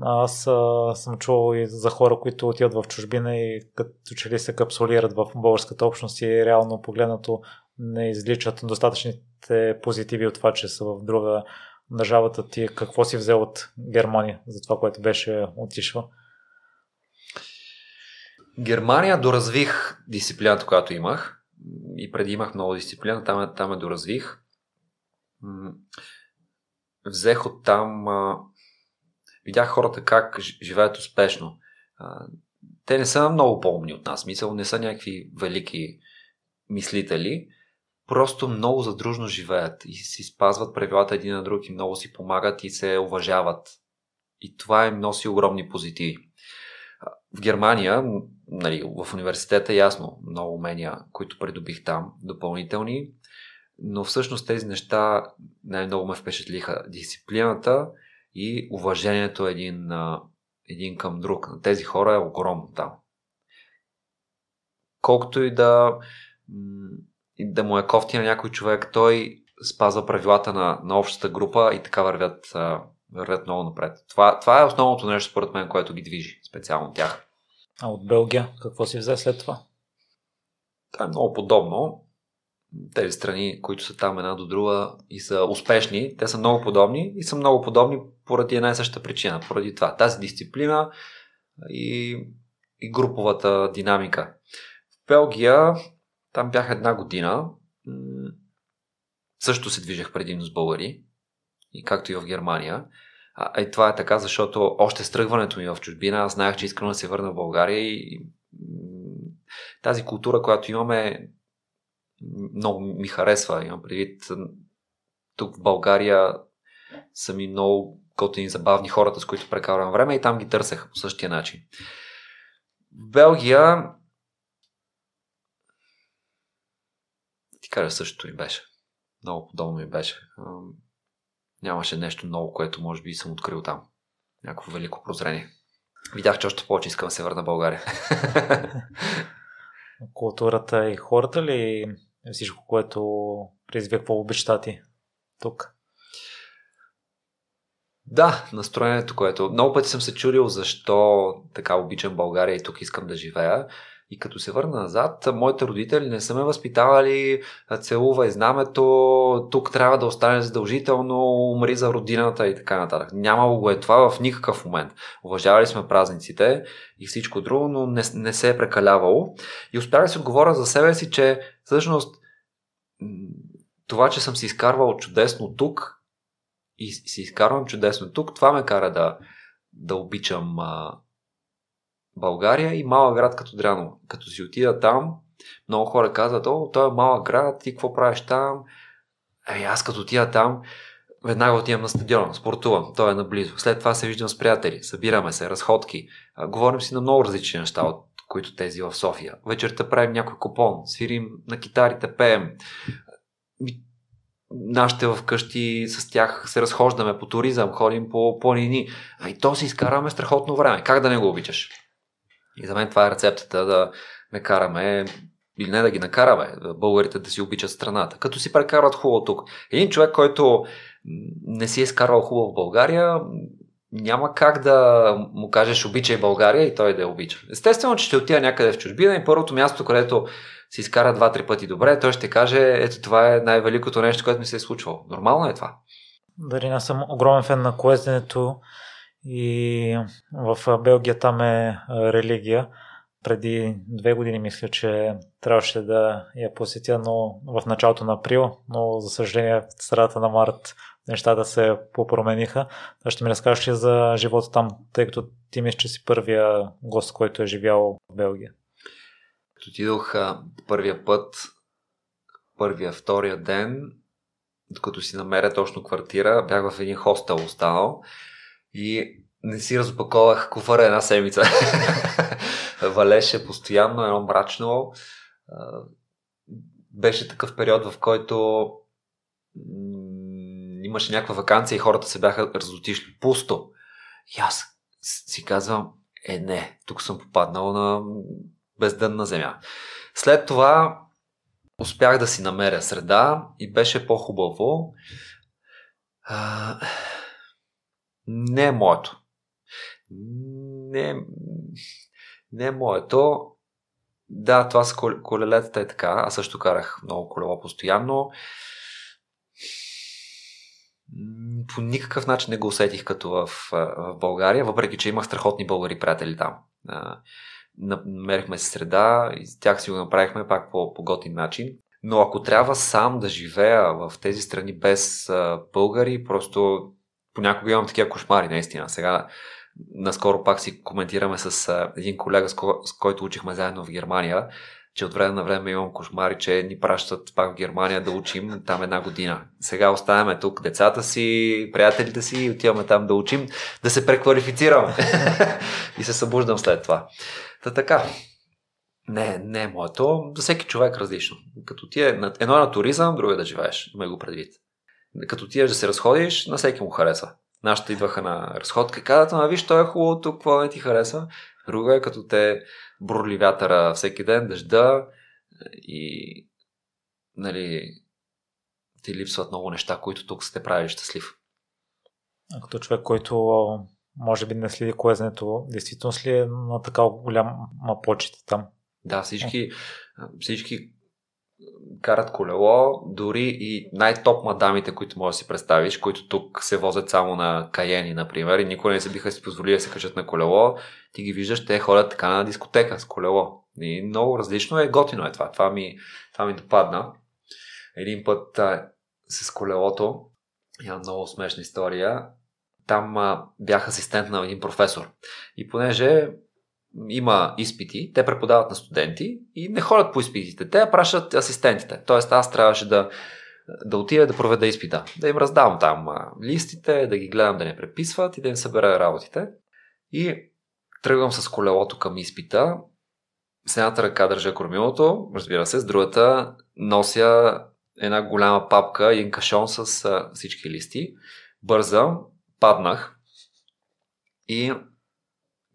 Аз а, съм чувал и за хора, които отиват в чужбина и като че ли се капсулират в българската общност и реално погледнато не изличат достатъчните позитиви от това, че са в друга държавата ти. Какво си взел от Германия за това, което беше отишла? Германия доразвих дисциплината, която имах. И преди имах много дисциплина, там, там я доразвих. Взех от там. Видях хората как живеят успешно. Те не са много по-умни от нас. Мисъл, не са някакви велики мислители, просто много задружно живеят и си спазват правилата един на друг и много си помагат и се уважават. И това им носи огромни позитиви. В Германия, нали, в университета ясно, много умения, които придобих там, допълнителни, но всъщност тези неща най-много ме впечатлиха. Дисциплината и уважението един, един към друг. На тези хора е огромно там. Колкото и да и да му е кофти на някой човек, той спазва правилата на, на общата група и така вървят, вървят много напред. Това, това е основното нещо, според мен, което ги движи, специално тях. А от Белгия, какво си взе след това? Това е много подобно. Тези страни, които са там една до друга и са успешни, те са много подобни и са много подобни поради една и съща причина. Поради това. Тази дисциплина и, и груповата динамика. В Белгия там бях една година. Също се движех предимно с българи, и както и в Германия. А, и това е така, защото още с тръгването ми в чужбина, аз знаех, че искам да се върна в България и тази култура, която имаме, много ми харесва. Имам предвид, тук в България са ми много готини, забавни хората, с които прекарвам време и там ги търсех по същия начин. Белгия ти кажа, същото ми беше. Много подобно ми беше. Нямаше нещо ново, което може би съм открил там. Някакво велико прозрение. Видях, че още повече искам да се върна в България. (laughs) Културата и хората ли всичко, което предизвиква обичта ти тук? Да, настроението, което много пъти съм се чудил защо така обичам България и тук искам да живея. И като се върна назад, моите родители не са ме възпитавали, целува и знамето, тук трябва да остане задължително, умри за родината и така нататък. Нямало го е това в никакъв момент. Уважавали сме празниците и всичко друго, но не, не се е прекалявало. И успях да си отговоря за себе си, че всъщност това, че съм си изкарвал чудесно тук и си изкарвам чудесно тук, това ме кара да, да обичам България и малък град като Дряново. Като си отида там, много хора казват, о, той е малък град, ти какво правиш там? Ей, аз като отида там, веднага отивам на стадиона, спортувам, той е наблизо. След това се виждам с приятели, събираме се, разходки. говорим си на много различни неща, от които тези в София. Вечерта правим някой купон, свирим на китарите, пеем. Нашите вкъщи с тях се разхождаме по туризъм, ходим по планини. А и то си изкараме страхотно време. Как да не го обичаш? И за мен това е рецептата да не караме или не да ги накараме, българите да си обичат страната, като си прекарват хубаво тук. Един човек, който не си е изкарвал хубаво в България, няма как да му кажеш обичай България и той да я обича. Естествено, че ще отида някъде в чужбина и първото място, където си изкара два-три пъти добре, той ще каже, ето това е най-великото нещо, което ми се е случвало. Нормално е това. Дали не съм огромен фен на коезденето и в Белгия там е религия. Преди две години мисля, че трябваше да я посетя, но в началото на април, но за съжаление в средата на март нещата се попромениха. Да ще ми разкажеш ли за живота там, тъй като ти мислиш, че си първия гост, който е живял в Белгия? Отидох първия път, първия, втория ден, докато си намеря точно квартира, бях в един хостел останал и не си разопаковах куфара една седмица. (laughs) Валеше постоянно, едно мрачно. Беше такъв период, в който имаше някаква вакансия и хората се бяха разотишли. Пусто. И аз си казвам, е не, тук съм попаднал на бездънна земя. След това успях да си намеря среда и беше по-хубаво. А, не е моето. Не, не е моето. Да, това с колелетата е така. Аз също карах много колело постоянно. По никакъв начин не го усетих като в, в България, въпреки че имах страхотни българи приятели там намерихме среда и тях си го направихме пак по, по готин начин. Но ако трябва сам да живея в тези страни без а, българи, просто понякога имам такива кошмари, наистина. Сега наскоро пак си коментираме с а, един колега, с, ко- с който учихме заедно в Германия, че от време на време имам кошмари, че ни пращат пак в Германия да учим там една година. Сега оставяме тук децата си, приятелите си и отиваме там да учим, да се преквалифицирам. (laughs) и се събуждам след това. Та така. Не, не е моето. За всеки човек различно. Като ти е, едно е на туризъм, друго е да живееш. Има го предвид. Като ти е да се разходиш, на всеки му харесва. Нашите идваха на разходка и казват, ама виж, той е хубаво тук, какво не ти харесва. Друго е като те бурли вятъра всеки ден, дъжда и нали, ти липсват много неща, които тук сте правили щастлив. А като човек, който може би не следи коезнето, действително ли е на такава голяма почет там? Да, всички, всички карат колело, дори и най-топ мадамите, които можеш да си представиш, които тук се возят само на каени, например, и никога не се биха си позволили да се качат на колело, ти ги виждаш, те ходят така на дискотека с колело. И много различно е, готино е това. Това ми, това ми допадна. Един път а, с колелото, имам много смешна история, там а, бях асистент на един професор. И понеже има изпити, те преподават на студенти и не ходят по изпитите, те пращат асистентите. Тоест аз трябваше да, да отида да проведа изпита, да им раздавам там листите, да ги гледам да не преписват и да им събера работите. И тръгвам с колелото към изпита, с едната ръка държа кормилото, разбира се, с другата нося една голяма папка и един кашон с всички листи. Бързам, паднах и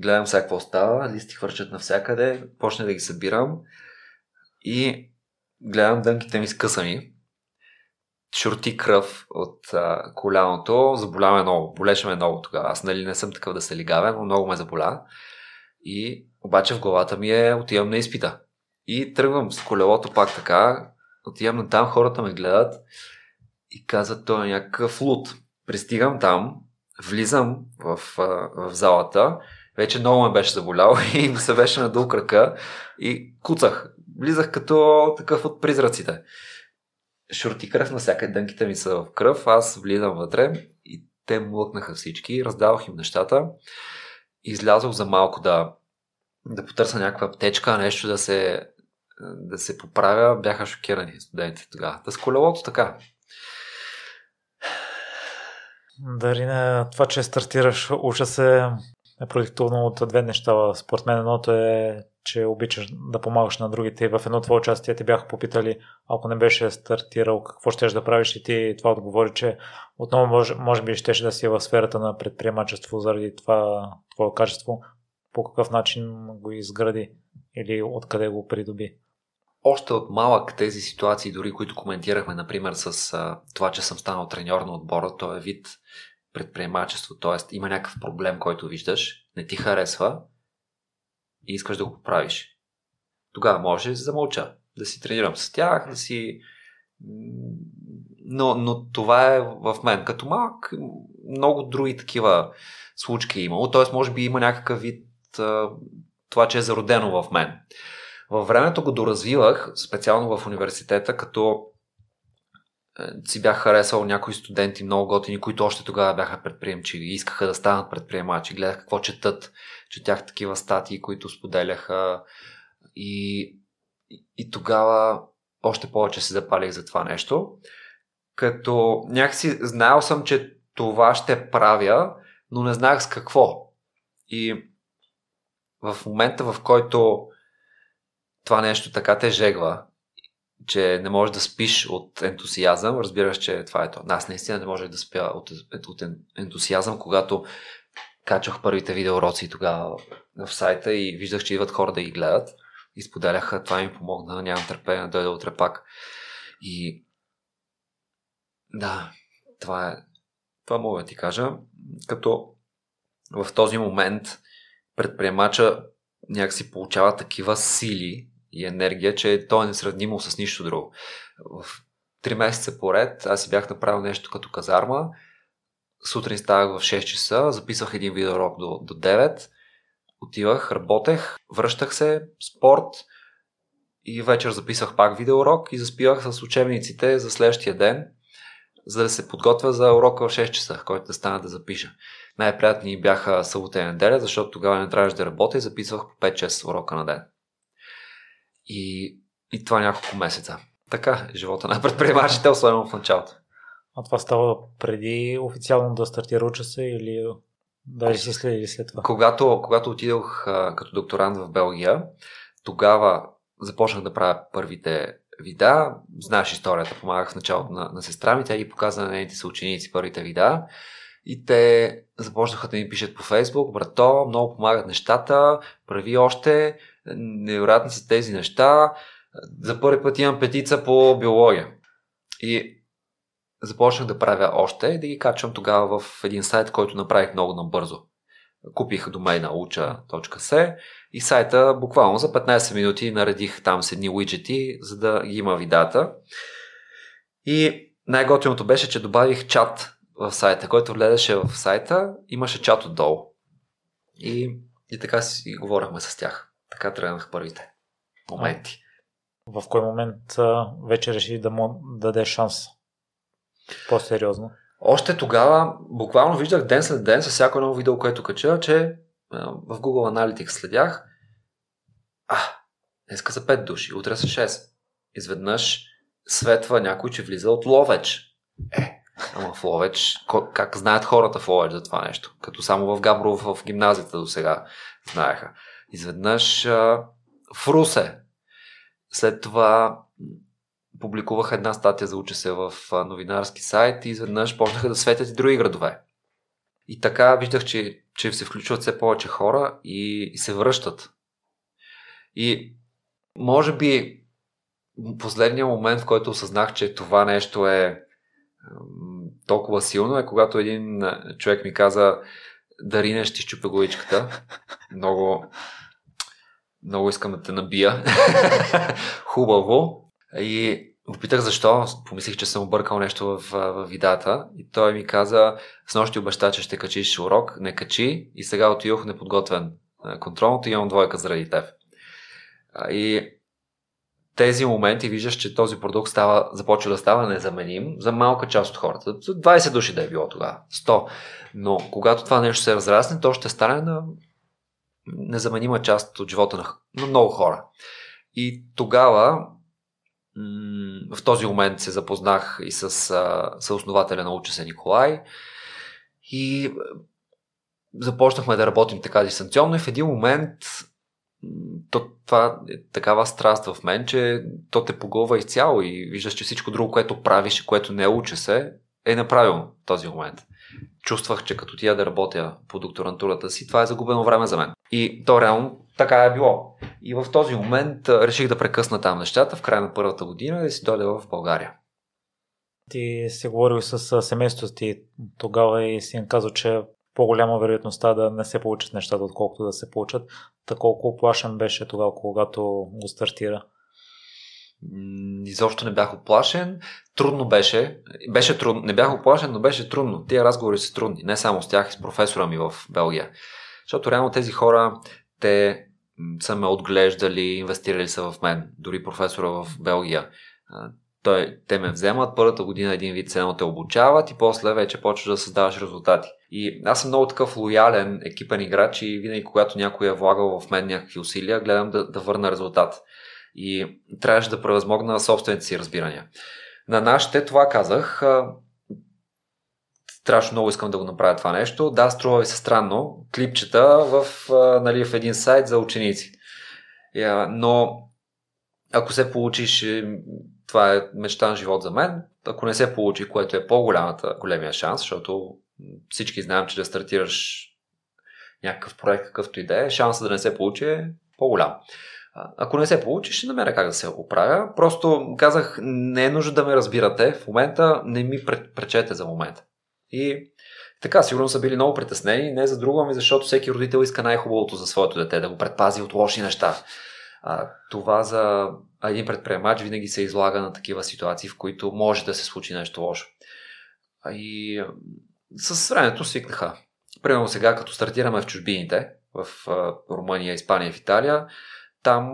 гледам сега какво става, листи хвърчат навсякъде, почне да ги събирам и гледам дънките ми скъсани, шурти кръв от а, коляното, заболя ме много, болеше ме много тогава. Аз нали не съм такъв да се лигавя, но много ме заболя. И обаче в главата ми е отивам на изпита. И тръгвам с колелото пак така, отивам на там, хората ме гледат и казват, той е някакъв луд. Пристигам там, влизам в, в залата, вече много ме беше заболял (laughs) и се беше надул крака и куцах. Влизах като такъв от призраците. Шорти кръв, всяка дънките ми са в кръв, аз влизам вътре и те млъкнаха всички, раздавах им нещата. Излязох за малко да, да потърся някаква аптечка, нещо да се, да се поправя. Бяха шокирани студентите тогава. Да с колелото така. Дали не, това, че стартираш, уча се е продиктовано от две неща. Според мен едното е, че обичаш да помагаш на другите. В едно твое участие те бяха попитали, ако не беше стартирал, какво ще да правиш и ти това отговори, че отново може, може би щеше да си в сферата на предприемачество заради това твое качество. По какъв начин го изгради или откъде го придоби? Още от малък тези ситуации, дори които коментирахме, например, с а, това, че съм станал треньор на отбора, то е вид предприемачество, т.е. има някакъв проблем, който виждаш, не ти харесва и искаш да го поправиш. Тогава може да замълча, да си тренирам с тях, да си... Но, но това е в мен. Като малък много други такива случки е имало, т.е. може би има някакъв вид това, че е зародено в мен. Във времето го доразвивах, специално в университета, като си бях харесал някои студенти много готини, които още тогава бяха предприемчи и искаха да станат предприемачи. Гледах какво четат, четях такива статии, които споделяха и, и тогава още повече се запалих за това нещо. Като някакси знаел съм, че това ще правя, но не знаех с какво. И в момента, в който това нещо така те жегва че не можеш да спиш от ентусиазъм, разбираш, че това е то. Аз наистина не можех да спя от, от ентусиазъм, когато качвах първите видеоуроци тогава в сайта и виждах, че идват хора да ги гледат и споделяха, това ми помогна, нямам търпение да дойда утре пак. И да, това е, това мога да ти кажа, като в този момент предприемача някакси получава такива сили, и енергия, че то е несравнимо с нищо друго. В три месеца поред аз си бях направил нещо като казарма. Сутрин ставах в 6 часа, записах един видеорок до, до 9, отивах, работех, връщах се, спорт и вечер записах пак видеоурок и заспивах с учебниците за следващия ден, за да се подготвя за урока в 6 часа, който да стана да запиша. Най-приятни бяха събота и неделя, защото тогава не трябваше да работя и записвах по 5-6 урока на ден. И, и това няколко месеца. Така е живота на предприемачите, особено в началото. А това става преди официално да стартира учаса или да си след, след това? Когато, когато отидох а, като докторант в Белгия, тогава започнах да правя първите вида. Знаеш историята, помагах в началото на, на сестра ми, тя ги показа на нейните съученици първите вида. И те започнаха да ми пишат по Фейсбук, брато, много помагат нещата, прави още, невероятни са тези неща. За първи път имам петица по биология. И започнах да правя още и да ги качвам тогава в един сайт, който направих много набързо. Купих домейна уча.se и сайта буквално за 15 минути наредих там с едни уиджети, за да ги има видата. И най-готиното беше, че добавих чат в сайта, който влезеше в сайта, имаше чат отдолу. И, и така си говорихме с тях. Така тръгнах първите моменти. В кой момент а, вече реши да му даде шанс? По-сериозно. Още тогава, буквално виждах ден след ден, с всяко едно видео, което кача, че в Google Analytics следях, а, днеска са 5 души, утре са 6. Изведнъж светва някой, че влиза от Ловеч. Е, ама в Ловеч, как знаят хората в Ловеч за това нещо? Като само в Габрово в гимназията до сега знаеха. Изведнъж а, в Русе. След това публикувах една статия за уча се в новинарски сайт и изведнъж почнаха да светят и други градове. И така виждах, че, че се включват все повече хора и, и се връщат. И може би последният момент, в който осъзнах, че това нещо е толкова силно, е когато един човек ми каза да ринеш ти щупя главичката. Много, много искам да те набия. (laughs) Хубаво. И Опитах защо, помислих, че съм объркал нещо в, в видата и той ми каза, с нощи обеща, че ще качиш урок, не качи и сега отидох неподготвен контролното и имам двойка заради теб. И тези моменти виждаш, че този продукт става, започва да става незаменим за малка част от хората. 20 души да е било тогава, 100. Но когато това нещо се разрасне, то ще стане на незаменима част от живота на, на много хора. И тогава в този момент се запознах и с съоснователя на Уча се Николай и започнахме да работим така дистанционно и в един момент то, това е такава страст в мен, че то те погълва изцяло и виждаш, че всичко друго, което правиш и което не учи се, е направилно в този момент. Чувствах, че като тия да работя по докторантурата си, това е загубено време за мен. И то реално така е било. И в този момент реших да прекъсна там нещата в края на първата година и да си дойда в България. Ти си говорил с семейството ти тогава и си им казал, че по-голяма вероятността да не се получат нещата, отколкото да се получат. Та колко оплашен беше тогава, когато го стартира? Изобщо не бях оплашен. Трудно беше. Беше трудно. Не бях оплашен, но беше трудно. Тия разговори са трудни. Не само с тях, и с професора ми в Белгия. Защото реално тези хора, те са ме отглеждали, инвестирали са в мен. Дори професора в Белгия. Той, те ме вземат, първата година един вид се те обучават и после вече почваш да създаваш резултати. И аз съм много такъв лоялен екипен играч и винаги когато някой е влагал в мен някакви усилия, гледам да, да върна резултат. И трябваше да превъзмогна собствените си разбирания. На нашите това казах. Страшно много искам да го направя това нещо. Да, струва ви се странно. Клипчета в, нали, в един сайт за ученици. Но ако се получиш, е, това е мечтан живот за мен. Ако не се получи, което е по-голямата, големия шанс, защото всички знаем, че да стартираш някакъв проект, какъвто и да е, шансът да не се получи е по-голям. Ако не се получи, ще намеря как да се оправя. Просто казах, не е нужда да ме разбирате. В момента не ми пречете за момента. И така, сигурно са били много притеснени, не за друго, ами защото всеки родител иска най-хубавото за своето дете, да го предпази от лоши неща. А, това за един предприемач винаги се излага на такива ситуации, в които може да се случи нещо лошо. И с времето свикнаха. Примерно сега, като стартираме в чужбините, в Румъния, Испания, в Италия, там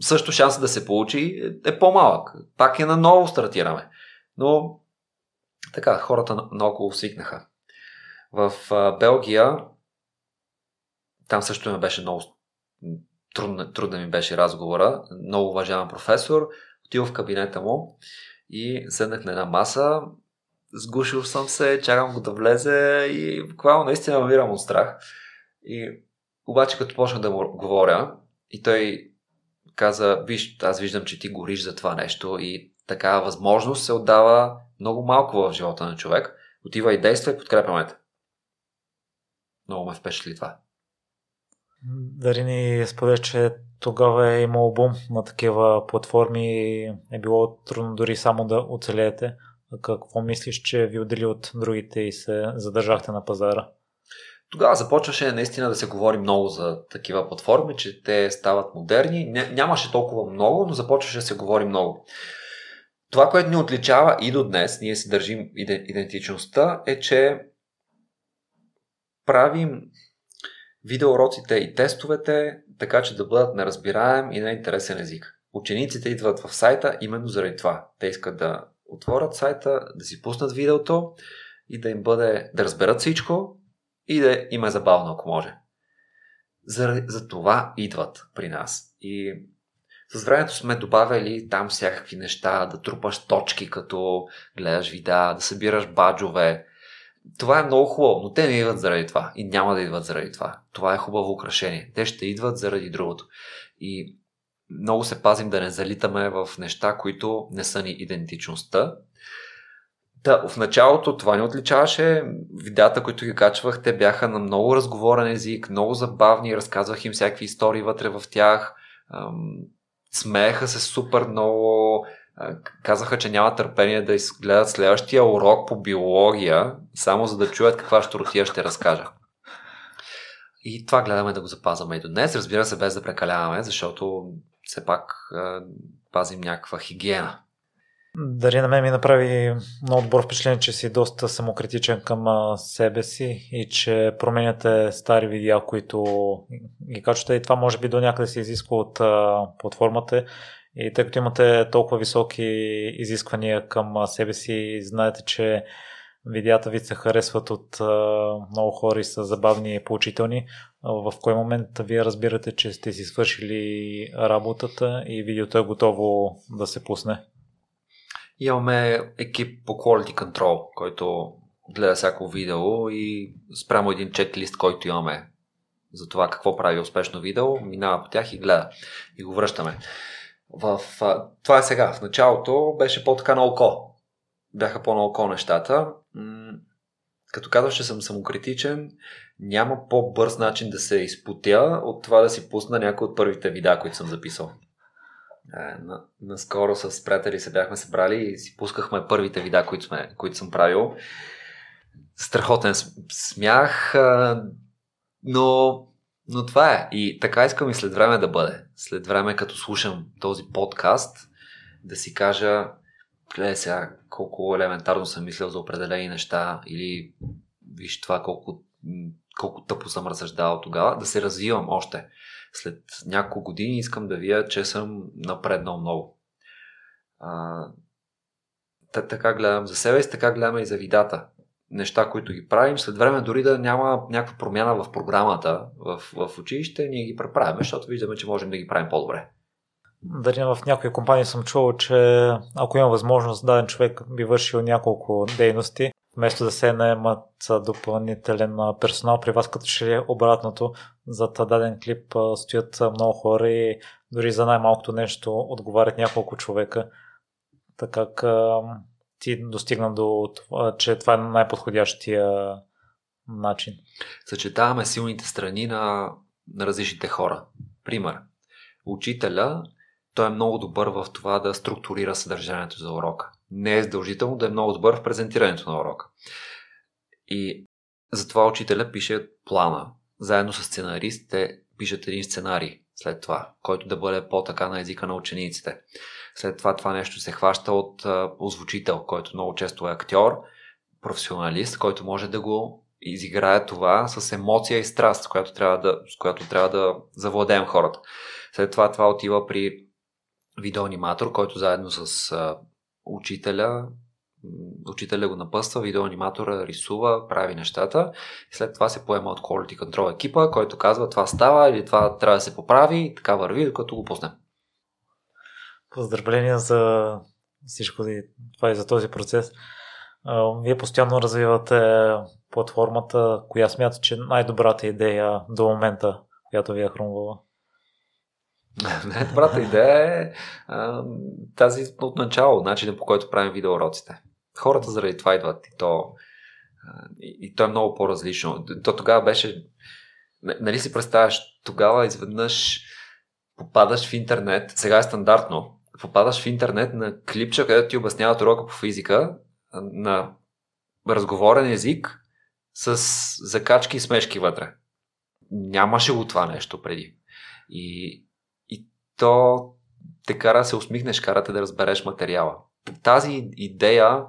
също шансът да се получи е по-малък. Пак е наново стартираме. Но така, хората наоколо свикнаха. В Белгия там също ме беше много трудно, трудно ми беше разговора. Много уважаван професор. Отидох в кабинета му и седнах на една маса. Сгушил съм се, чакам го да влезе и буквално наистина намирам от страх. И обаче като почнах да му говоря и той каза, виж, аз виждам, че ти гориш за това нещо и такава възможност се отдава много малко в живота на човек. Отива и действа и подкрепяме те. Много ме впечатли това. Дали ни споделя, че тогава е имало бум на такива платформи и е било трудно дори само да оцелеете. Какво мислиш, че ви отдели от другите и се задържахте на пазара? Тогава започваше наистина да се говори много за такива платформи, че те стават модерни. Нямаше толкова много, но започваше да се говори много. Това, което ни отличава и до днес, ние си държим идентичността, е, че правим видеоуроците и тестовете, така че да бъдат неразбираем и на интересен език. Учениците идват в сайта именно заради това. Те искат да отворят сайта, да си пуснат видеото и да им бъде да разберат всичко и да им е забавно, ако може. За, за това идват при нас. И с времето сме добавили там всякакви неща, да трупаш точки, като гледаш видеа, да събираш баджове, това е много хубаво, но те не идват заради това и няма да идват заради това. Това е хубаво украшение. Те ще идват заради другото. И много се пазим да не залитаме в неща, които не са ни идентичността. Да, в началото това ни отличаваше. Видеята, които ги качвах, те бяха на много разговорен език, много забавни, разказвах им всякакви истории вътре в тях. Смееха се супер много, казаха, че няма търпение да изгледат следващия урок по биология, само за да чуят каква щуротия ще разкажа. И това гледаме да го запазваме и до днес, разбира се, без да прекаляваме, защото все пак пазим някаква хигиена. Дали на мен ми направи много добро впечатление, че си доста самокритичен към себе си и че променяте стари видеа, които ги качвате и това може би до някъде се изисква от платформата и тъй като имате толкова високи изисквания към себе си, знаете, че видеята ви се харесват от много хора и са забавни и поучителни. В кой момент вие разбирате, че сте си свършили работата и видеото е готово да се пусне? Имаме екип по Quality Control, който гледа всяко видео и спрямо един чеклист, който имаме за това какво прави успешно видео, минава по тях и гледа. И го връщаме. В, това е сега. В началото беше по-така на око. Бяха по-на око нещата. Като казваш, че съм самокритичен, няма по-бърз начин да се изпотя от това да си пусна някои от първите видеа, които съм записал. Е, на, наскоро с приятели се бяхме събрали и си пускахме първите видеа, които, сме, които съм правил. Страхотен смях, но, но това е. И така искам и след време да бъде. След време, като слушам този подкаст, да си кажа, гледай сега колко елементарно съм мислил за определени неща или виж това колко, колко тъпо съм разсъждавал тогава, да се развивам още след няколко години искам да вия, че съм напреднал много. А, така гледам за себе и така гледаме и за видата. Неща, които ги правим, след време дори да няма някаква промяна в програмата в, в училище, ние ги преправяме, защото виждаме, че можем да ги правим по-добре. Дали в някои компании съм чувал, че ако има възможност, даден човек би вършил няколко дейности, вместо да се наемат допълнителен персонал, при вас като ще е обратното, за даден клип стоят много хора и дори за най-малкото нещо отговарят няколко човека. Така ти достигна до това, че това е най-подходящия начин. Съчетаваме силните страни на, на различните хора. Пример. Учителя, той е много добър в това да структурира съдържанието за урока не е задължително да е много добър в презентирането на урока. И затова учителя пише плана. Заедно с сценарист те пишат един сценарий след това, който да бъде по-така на езика на учениците. След това това нещо се хваща от озвучител, който много често е актьор, професионалист, който може да го изиграе това с емоция и страст, която трябва да, с която трябва да завладеем хората. След това това отива при видеоаниматор, който заедно с учителя, учителя го напъства, видеоаниматора рисува, прави нещата и след това се поема от Quality Control екипа, който казва това става или това трябва да се поправи и така върви, докато го пуснем. Поздравления за всичко това и за този процес. Вие постоянно развивате платформата, коя смята, че най-добрата идея до момента, която ви е хрумвала? Най-добрата (laughs) идея е а, тази от начало, начинът по който правим видеоуроците. Хората заради това идват и то, и, и то е много по-различно. То тогава беше, нали си представяш, тогава изведнъж попадаш в интернет, сега е стандартно, попадаш в интернет на клипча, където ти обясняват урока по физика на разговорен език с закачки и смешки вътре. Нямаше го това нещо преди. И, то те кара да се усмихнеш, карате да разбереш материала. Тази идея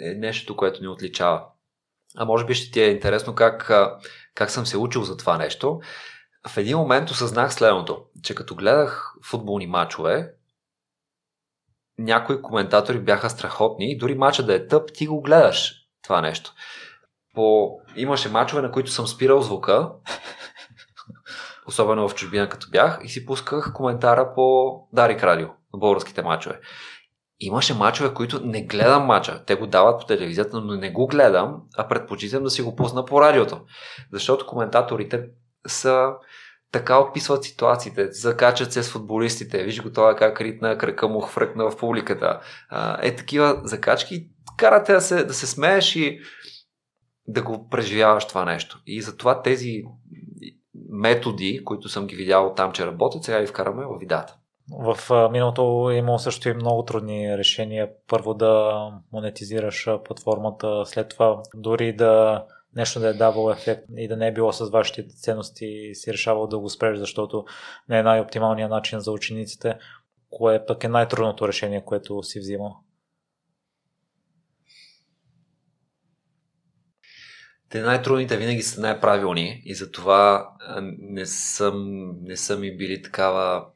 е нещо, което ни отличава. А може би ще ти е интересно как, как съм се учил за това нещо. В един момент осъзнах следното, че като гледах футболни матчове, някои коментатори бяха страхотни дори мача да е тъп, ти го гледаш това нещо. По... Имаше мачове, на които съм спирал звука особено в чужбина като бях, и си пусках коментара по Дарик Радио на българските мачове. Имаше мачове, които не гледам мача. Те го дават по телевизията, но не го гледам, а предпочитам да си го пусна по радиото. Защото коментаторите са така описват ситуациите, закачат се с футболистите, виж го това как ритна, крака му хвръкна в публиката. Е, такива закачки карате да се, да се смееш и да го преживяваш това нещо. И затова тези методи, които съм ги видял там, че работят, сега ги вкараме в видата. В миналото е имало също и много трудни решения. Първо да монетизираш платформата, след това дори да нещо да е давало ефект и да не е било с вашите ценности, си решавал да го спреш, защото не е най-оптималният начин за учениците. Кое пък е най-трудното решение, което си взимал? Те най-трудните винаги са най-правилни и затова не съм, не са ми били такава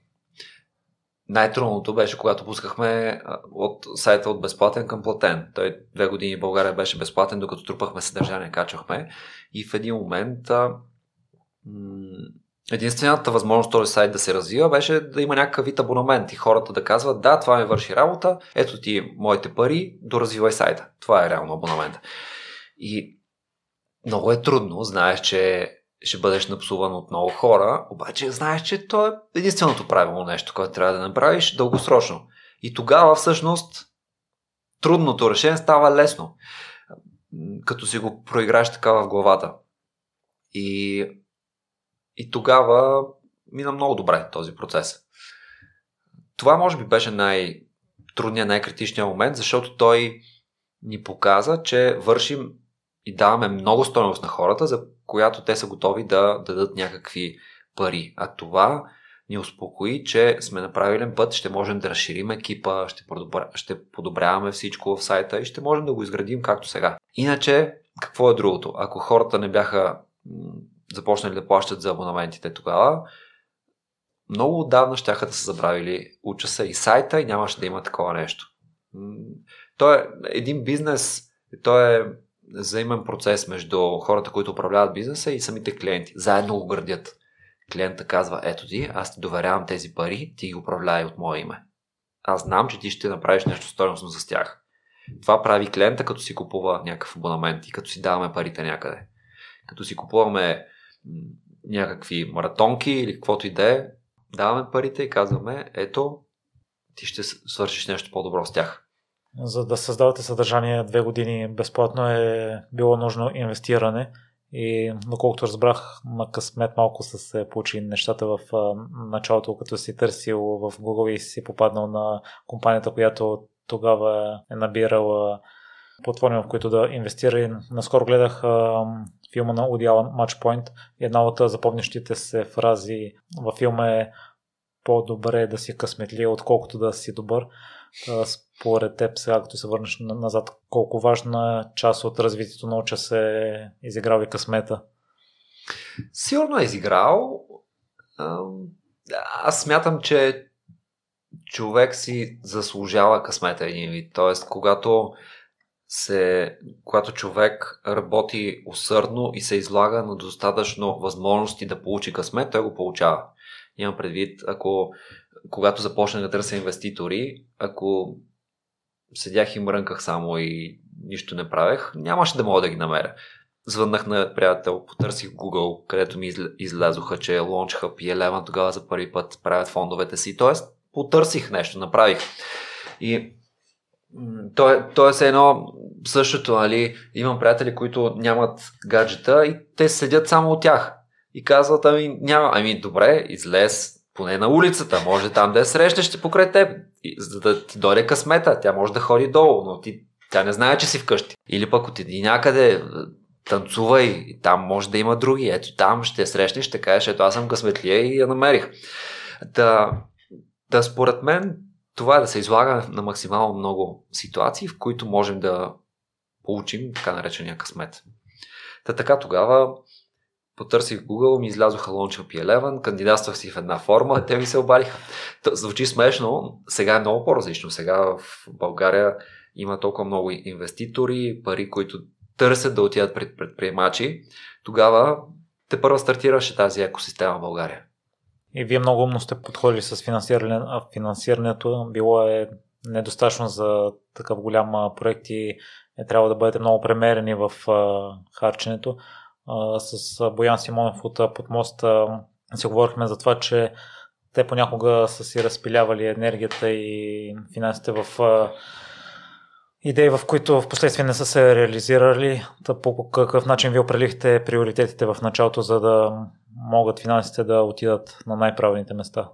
най-трудното беше, когато пускахме от сайта от безплатен към платен. Той две години в България беше безплатен, докато трупахме съдържание, качвахме. И в един момент единствената възможност този сайт да се развива беше да има някакъв вид абонамент и хората да казват да, това ми върши работа, ето ти моите пари, доразвивай сайта. Това е реално абонамент. И много е трудно. Знаеш, че ще бъдеш напсуван от много хора, обаче знаеш, че то е единственото правилно нещо, което трябва да направиш дългосрочно. И тогава всъщност трудното решение става лесно, като си го проиграеш така в главата. И, и тогава мина много добре този процес. Това може би беше най-трудният, най-критичният момент, защото той ни показа, че вършим и даваме много стоеност на хората, за която те са готови да дадат някакви пари. А това ни успокои, че сме на правилен път, ще можем да разширим екипа, ще, подобря, ще подобряваме всичко в сайта и ще можем да го изградим както сега. Иначе, какво е другото? Ако хората не бяха започнали да плащат за абонаментите тогава, много отдавна ще да са забравили учаса и сайта и нямаше да има такова нещо. То е един бизнес, то е взаимен процес между хората, които управляват бизнеса и самите клиенти. Заедно го градят. Клиента казва, ето ти, аз ти доверявам тези пари, ти ги управляй от мое име. Аз знам, че ти ще направиш нещо стоеностно за тях. Това прави клиента, като си купува някакъв абонамент и като си даваме парите някъде. Като си купуваме някакви маратонки или каквото и да е, даваме парите и казваме, ето, ти ще свършиш нещо по-добро с тях. За да създавате съдържание две години безплатно е било нужно инвестиране и доколкото разбрах на късмет малко са се получи нещата в началото, като си търсил в Google и си попаднал на компанията, която тогава е набирала платформи, в които да инвестира. И наскоро гледах а, филма на Woody Allen Matchpoint. Една от запомнящите се фрази във филма е по-добре да си късметли, отколкото да си добър. Според теб, сега като се върнеш назад, колко важна част от развитието на уча се е изиграл и късмета? Сигурно е изиграл. Аз смятам, че човек си заслужава късмета един вид. Тоест, когато се, когато човек работи усърдно и се излага на достатъчно възможности да получи късмет, той го получава. Имам предвид, ако когато започнах да търся инвеститори, ако седях и мрънках само и нищо не правех, нямаше да мога да ги намеря. Звъннах на приятел, потърсих Google, където ми излязоха, че Launch Hub и Eleven тогава за първи път правят фондовете си. Тоест, потърсих нещо, направих. И то е, то е едно същото, нали? Имам приятели, които нямат гаджета и те седят само от тях. И казват, ами няма, ами добре, излез поне на улицата, може там да я срещнеш ще покрай теб, за да ти дойде късмета, тя може да ходи долу, но ти, тя не знае, че си вкъщи. Или пък отиди някъде, танцувай, и там може да има други, ето там ще срещнеш, ще кажеш, ето аз съм късметлия и я намерих. Да, да според мен това е да се излага на максимално много ситуации, в които можем да получим така наречения късмет. Та така тогава потърсих Google, ми излязоха Launch Up 11, кандидатствах си в една форма, те ми се обадиха. Звучи смешно, сега е много по-различно. Сега в България има толкова много инвеститори, пари, които търсят да отидат пред предприемачи. Тогава те първо стартираше тази екосистема в България. И вие много умно сте подходили с финансиране, а финансирането било е недостатъчно за такъв голям проект и е трябва да бъдете много премерени в харченето с Боян Симонов от Подмост си говорихме за това, че те понякога са си разпилявали енергията и финансите в идеи, в които в последствие не са се реализирали. Та по какъв начин ви определихте приоритетите в началото, за да могат финансите да отидат на най-правилните места?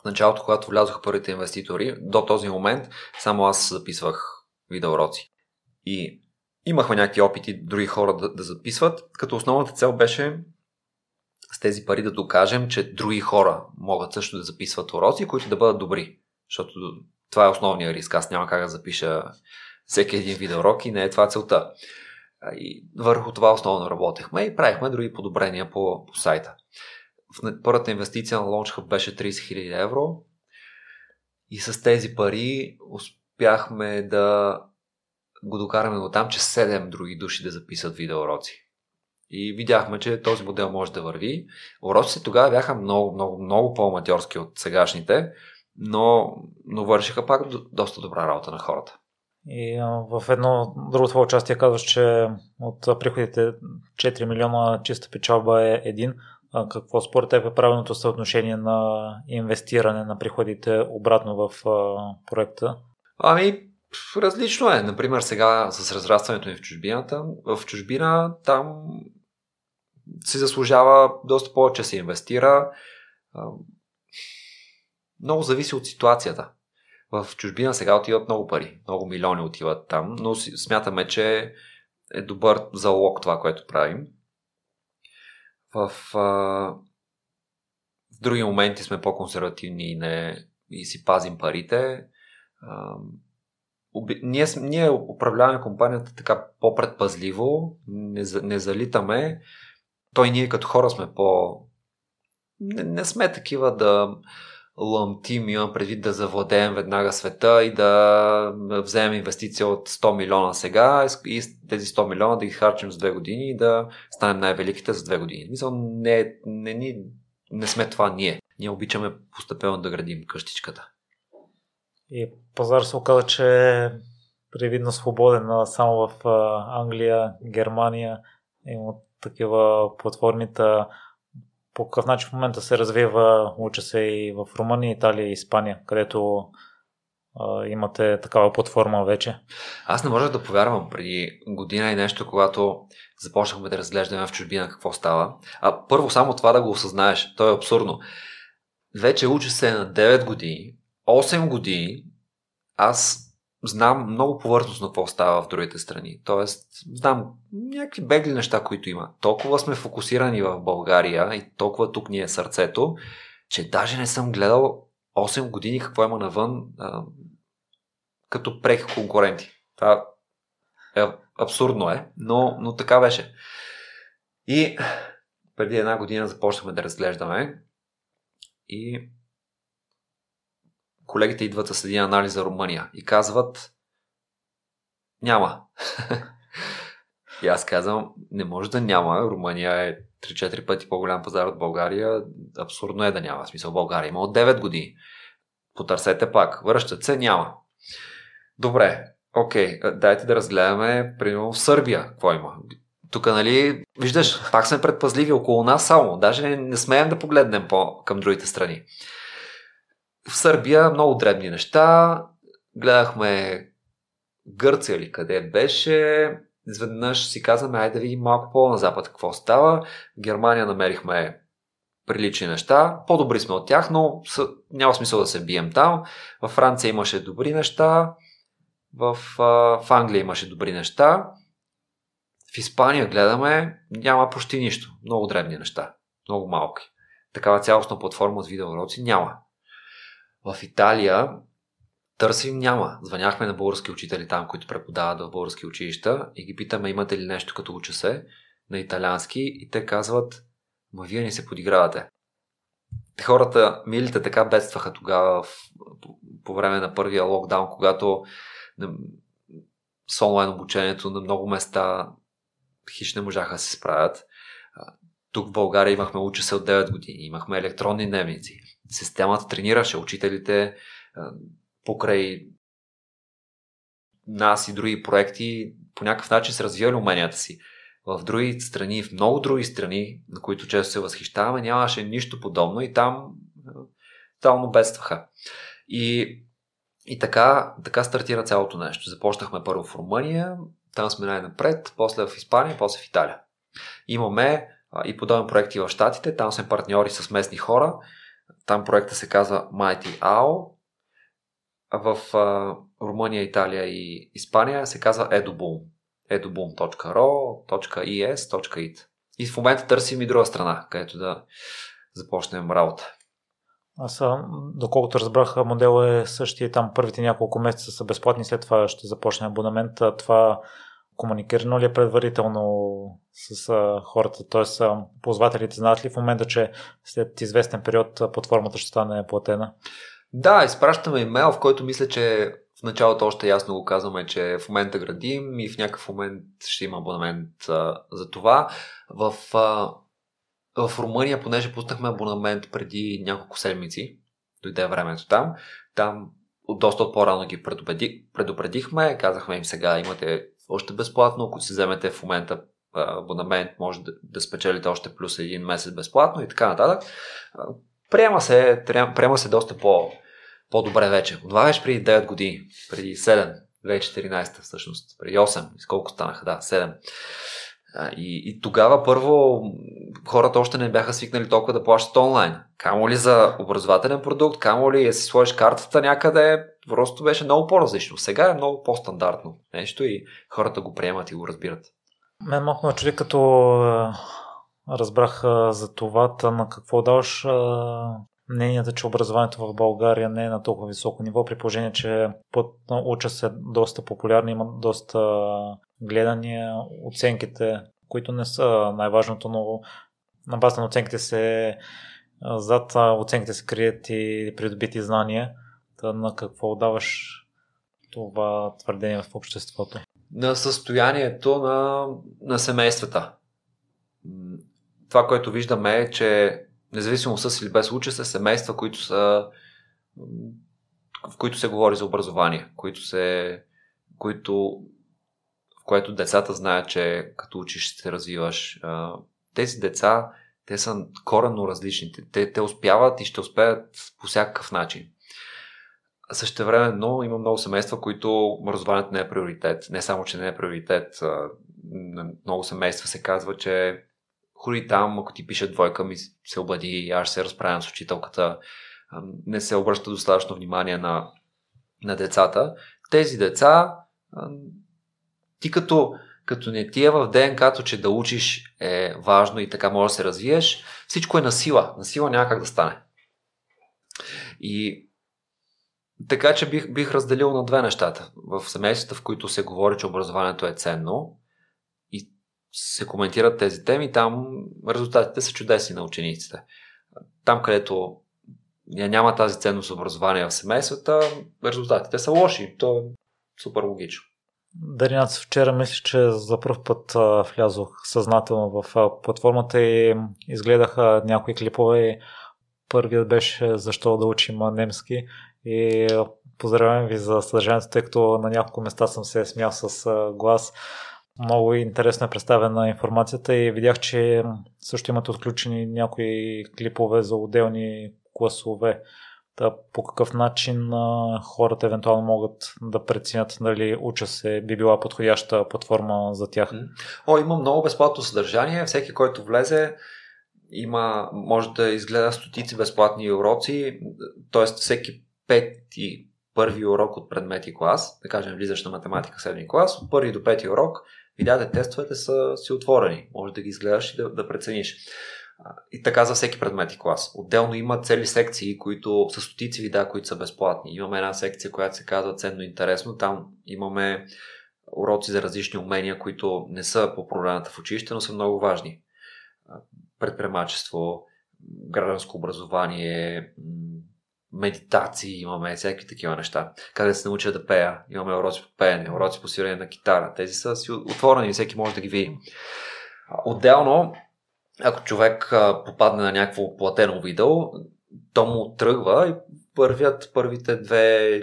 В началото, когато влязоха първите инвеститори, до този момент само аз записвах видеоуроци. И Имахме някакви опити други хора да, да записват, като основната цел беше с тези пари да докажем, че други хора могат също да записват уроци, които да бъдат добри. Защото това е основният риск. Аз няма как да запиша всеки един видеоурок и не е това целта. И върху това основно работехме и правихме други подобрения по, по сайта. В първата инвестиция на LaunchHub беше 30 000 евро и с тези пари успяхме да го докараме до там, че 7 други души да записват видеоуроци. И видяхме, че този модел може да върви. Уроците тогава бяха много, много, много по-аматьорски от сегашните, но, но вършиха пак доста добра работа на хората. И в едно друго това участие казваш, че от приходите 4 милиона чиста печалба е един. Какво според теб е правилното съотношение на инвестиране на приходите обратно в проекта? Ами, различно е. Например, сега с разрастването ни в чужбината, в чужбина там се заслужава доста повече се инвестира. Много зависи от ситуацията. В чужбина сега отиват много пари. Много милиони отиват там, но смятаме, че е добър залог това, което правим. В, в други моменти сме по-консервативни и, не, и си пазим парите. Оби, ние, ние управляваме компанията така по-предпазливо, не, не залитаме. Той ние като хора сме по... Не, не сме такива да лъмтим, имам предвид да завладеем веднага света и да вземем инвестиция от 100 милиона сега и тези 100 милиона да ги харчим за две години и да станем най-великите за две години. Мисля, не, не, не, не сме това ние. Ние обичаме постепенно да градим къщичката. И пазар се оказа, че е привидно свободен само в Англия, Германия. Има такива платформите по какъв начин в момента се развива, уча се и в Румъния, Италия и Испания, където а, имате такава платформа вече? Аз не можех да повярвам преди година и нещо, когато започнахме да разглеждаме в чужбина какво става. А първо само това да го осъзнаеш, то е абсурдно. Вече уча се на 9 години, 8 години, аз знам много повърхностно какво става в другите страни. Тоест, знам някакви бегли неща, които има. Толкова сме фокусирани в България и толкова тук ни е сърцето, че даже не съм гледал 8 години какво има навън а, като преки конкуренти. Това е, абсурдно е, но, но така беше. И преди една година започнахме да разглеждаме и колегите идват с един анализ за Румъния и казват няма. (laughs) и аз казвам, не може да няма. Румъния е 3-4 пъти по-голям пазар от България. Абсурдно е да няма. В смисъл България има от 9 години. Потърсете пак. Връщат се, няма. Добре, окей, дайте да разгледаме, примерно в Сърбия, какво има. Тук, нали, виждаш, пак сме предпазливи около нас само. Даже не смеем да погледнем по, към другите страни. В Сърбия много дребни неща. Гледахме Гърция или къде беше. Изведнъж си казваме, айде да видим малко по-на запад какво става. В Германия намерихме прилични неща. По-добри сме от тях, но няма смисъл да се бием там. Във Франция имаше добри неща. В, в Англия имаше добри неща. В Испания гледаме, няма почти нищо. Много дребни неща. Много малки. Такава цялостна платформа от видеоуроци няма. В Италия търсим няма. Звъняхме на български учители там, които преподават в български училища и ги питаме имате ли нещо като уча се на италиански и те казват ма вие не се подигравате. Хората, милите така бедстваха тогава в, по, време на първия локдаун, когато с онлайн обучението на много места хищ не можаха да се справят. Тук в България имахме уча се от 9 години, имахме електронни дневници. Системата тренираше учителите покрай нас и други проекти по някакъв начин се развивали уменията си. В други страни, в много други страни, на които често се възхищаваме, нямаше нищо подобно и там тотално бедстваха. И, и така, така стартира цялото нещо. Започнахме първо в Румъния, там сме най-напред, после в Испания, после в Италия. Имаме и подобни проекти в Штатите. Там сме партньори с местни хора. Там проекта се казва Mighty Owl. В а, Румъния, Италия и Испания се казва Eduboom. eduboom.ro.es.it И в момента търсим и друга страна, където да започнем работа. Аз, доколкото разбрах, модел е същия там първите няколко месеца са безплатни, след това ще започне абонамент. Това комуникирано ли е предварително с а, хората? Т.е. ползвателите знаят ли в момента, че след известен период платформата ще стане платена? Да, изпращаме имейл, в който мисля, че в началото още ясно го казваме, че в момента градим и в някакъв момент ще има абонамент а, за това. В, а, в Румъния, понеже пуснахме абонамент преди няколко седмици, дойде времето там, там доста от по-рано ги предупредихме. Казахме им сега имате още безплатно, ако си вземете в момента абонамент, може да, спечелите още плюс един месец безплатно и така нататък. Приема се, приема се доста по, по-добре вече. Беше преди 9 години, преди 7, 2014 всъщност, преди 8, сколко станаха, да, 7. И, и тогава първо хората още не бяха свикнали толкова да плащат онлайн. Камо ли за образователен продукт, камо ли да си сложиш картата някъде, просто беше много по-различно. Сега е много по-стандартно нещо и хората го приемат и го разбират. Мен малко ме чуди, като разбрах за това, на какво даваш мнението, че образованието в България не е на толкова високо ниво, при положение, че под уча се доста популярни, има доста гледания, оценките, които не са най-важното, но на база на оценките се зад оценките се крият и придобити знания. На какво даваш това твърдение в обществото? На състоянието на, на семействата. Това, което виждаме е, че независимо с или без уча се семейства, които са в които се говори за образование, които се, които, в което децата знаят, че като учиш ще се развиваш. Тези деца, те са коренно различни. Те, те успяват и ще успеят по всякакъв начин. Също време, но има много семейства, които образованието не е приоритет. Не само, че не е приоритет. Много семейства се казва, че ходи там, ако ти пише двойка, ми се обади, аз се разправям с учителката. Не се обръща достатъчно внимание на, на децата. Тези деца, ти като, като не ти е в ДНК-то, че да учиш е важно и така може да се развиеш, всичко е на сила. На сила няма как да стане. И така че бих, бих разделил на две нещата. В семействата, в които се говори, че образованието е ценно и се коментират тези теми, там резултатите са чудесни на учениците. Там, където няма тази ценност образование в семействата, резултатите са лоши. То е супер логично. Даринат, вчера мисля, че за първ път влязох съзнателно в платформата и изгледах някои клипове. Първият беше защо да учим немски и поздравявам ви за съдържанието, тъй като на няколко места съм се смял с глас. Много интересно е представена информацията и видях, че също имате отключени някои клипове за отделни класове. Да, по какъв начин хората евентуално могат да преценят дали уча се би била подходяща платформа за тях? О, има много безплатно съдържание. Всеки, който влезе, има, може да изгледа стотици безплатни уроци, т.е. всеки пети, първи урок от предмети клас, да кажем влизаш на математика седми клас, от първи до пети урок видеята тестовете са си отворени. Може да ги изгледаш и да, да прецениш. И така за всеки предмет и клас. Отделно има цели секции, които са стотици видеа, които са безплатни. Имаме една секция, която се казва ценно интересно. Там имаме уроци за различни умения, които не са по проблемата в училище, но са много важни. Предприемачество, гражданско образование, медитации, имаме всякакви такива неща. Как да се науча да пея, имаме уроци по пеене, уроци по свирене на китара. Тези са си отворени и всеки може да ги види. Отделно, ако човек попадне на някакво платено видео, то му тръгва и първят първите две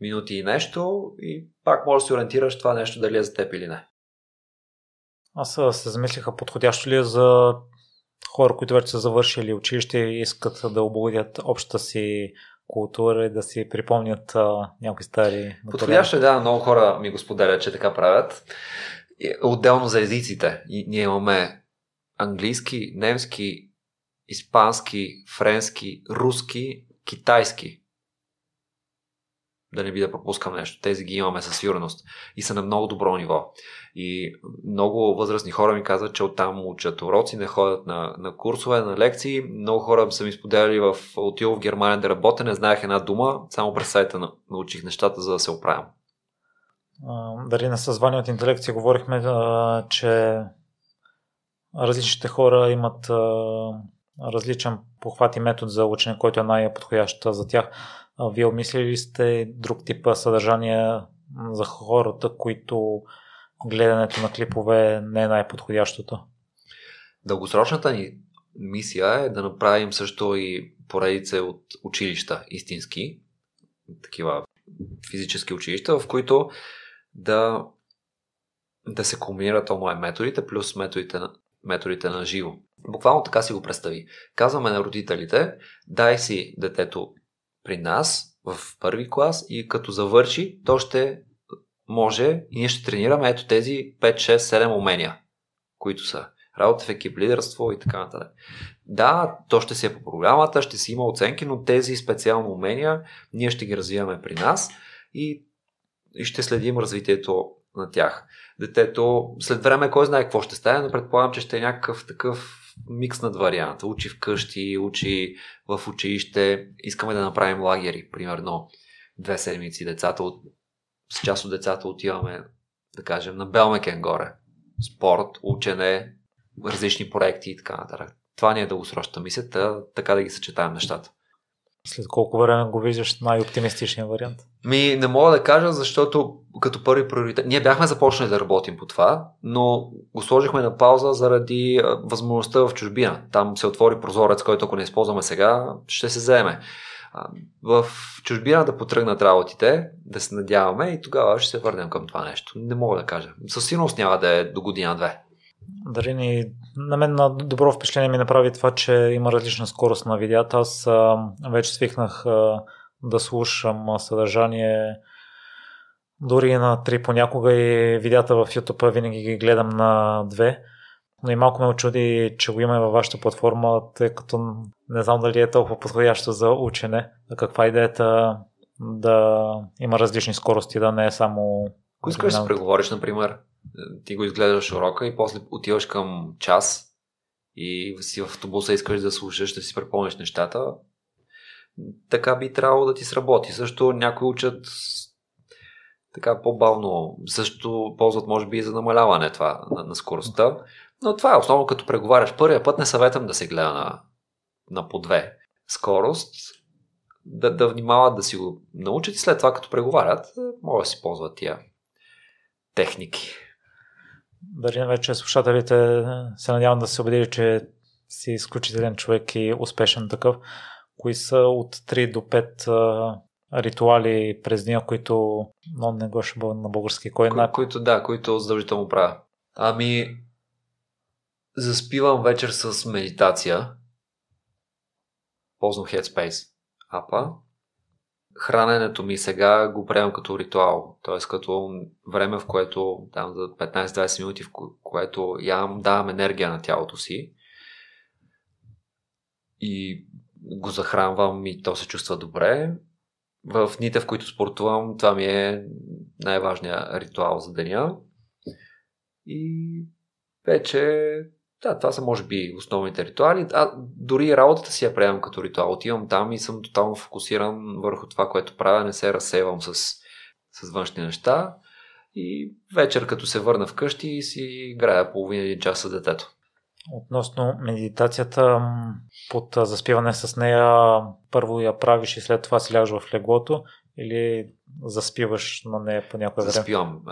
минути и нещо и пак може да се ориентираш това нещо дали е за теб или не. Аз се замислиха подходящо ли е за хора, които вече са завършили училище и искат да облагодят общата си култура и да си припомнят а, някои стари... Подходящо е, да, много хора ми го споделят, че така правят. Отделно за езиците. И, ние имаме английски, немски, испански, френски, руски, китайски да не би да пропускам нещо. Тези ги имаме със сигурност и са на много добро ниво. И много възрастни хора ми казват, че оттам учат уроци, не ходят на, на курсове, на лекции. Много хора са ми споделяли в отил в Германия да работя, не знаех една дума, само през сайта на, научих нещата, за да се оправям. Дали на съзвание от интелекция говорихме, че различните хора имат различен похват и метод за учене, който е най-подходящ за тях. Вие обмислили ли сте друг тип съдържание за хората, които гледането на клипове не е най-подходящото? Дългосрочната ни мисия е да направим също и поредица от училища истински, такива физически училища, в които да, да се комбинират онлайн методите плюс методите на, методите на живо. Буквално така си го представи. Казваме на родителите, дай си детето при нас в първи клас и като завърши, то ще може и ние ще тренираме ето тези 5, 6, 7 умения, които са работа в екип, лидерство и така нататък. Да, то ще си е по програмата, ще си има оценки, но тези специално умения ние ще ги развиваме при нас и, и ще следим развитието на тях. Детето след време кой знае какво ще стане, но предполагам, че ще е някакъв такъв микснат вариант. Учи вкъщи, учи в училище. Искаме да направим лагери, примерно две седмици децата от с част от децата отиваме, да кажем, на Белмекен горе. Спорт, учене, различни проекти и така нататък. Това ни е дългосрочната мисля, така да ги съчетаем нещата. След колко време го виждаш най-оптимистичния вариант? Ми, не мога да кажа, защото като първи приоритет. Ние бяхме започнали да работим по това, но го сложихме на пауза заради възможността в чужбина. Там се отвори прозорец, който ако не използваме сега, ще се вземе в чужбина да потръгнат работите, да се надяваме и тогава ще се върнем към това нещо. Не мога да кажа. Със сигурност няма да е до година-две. Дали ни, на мен на добро впечатление ми направи това, че има различна скорост на видеята. Аз а, вече свикнах а, да слушам съдържание дори на три понякога и видеята в YouTube винаги ги гледам на две но и малко ме очуди, че го има във вашата платформа, тъй като не знам дали е толкова подходящо за учене. Каква е идеята да има различни скорости, да не е само... Ако искаш да се преговориш, например, ти го изгледаш урока и после отиваш към час и си в автобуса искаш да слушаш, да си препомниш нещата, така би трябвало да ти сработи. Също някои учат така по-бавно. Също ползват, може би, и за намаляване това на, на скоростта. Но това е основно като преговаряш. Първия път не съветвам да се гледа на, на по две скорост, да, да внимават да си го научат и след това като преговарят, могат да си ползват тия техники. Дали вече слушателите се надявам да се убедили, че си изключителен човек и успешен такъв. Кои са от 3 до 5 ритуали през деня, които но не го ще бъде на български. Кой е Ко, които, да, които задължително правя. Ами, заспивам вечер с медитация. Ползвам Headspace апа. Храненето ми сега го приемам като ритуал, т.е. като време, в което там за 15-20 минути, в което ям, давам енергия на тялото си и го захранвам и то се чувства добре. В дните, в които спортувам, това ми е най-важният ритуал за деня. И вече да, това са може би основните ритуали. А дори работата си я приемам като ритуал. Отивам там и съм тотално фокусиран върху това, което правя. Не се разсейвам с, с външни неща. И вечер, като се върна вкъщи, си играя половина един час с детето. Относно медитацията, под заспиване с нея, първо я правиш и след това си лягаш в леглото или заспиваш на нея по някое време? Заспивам.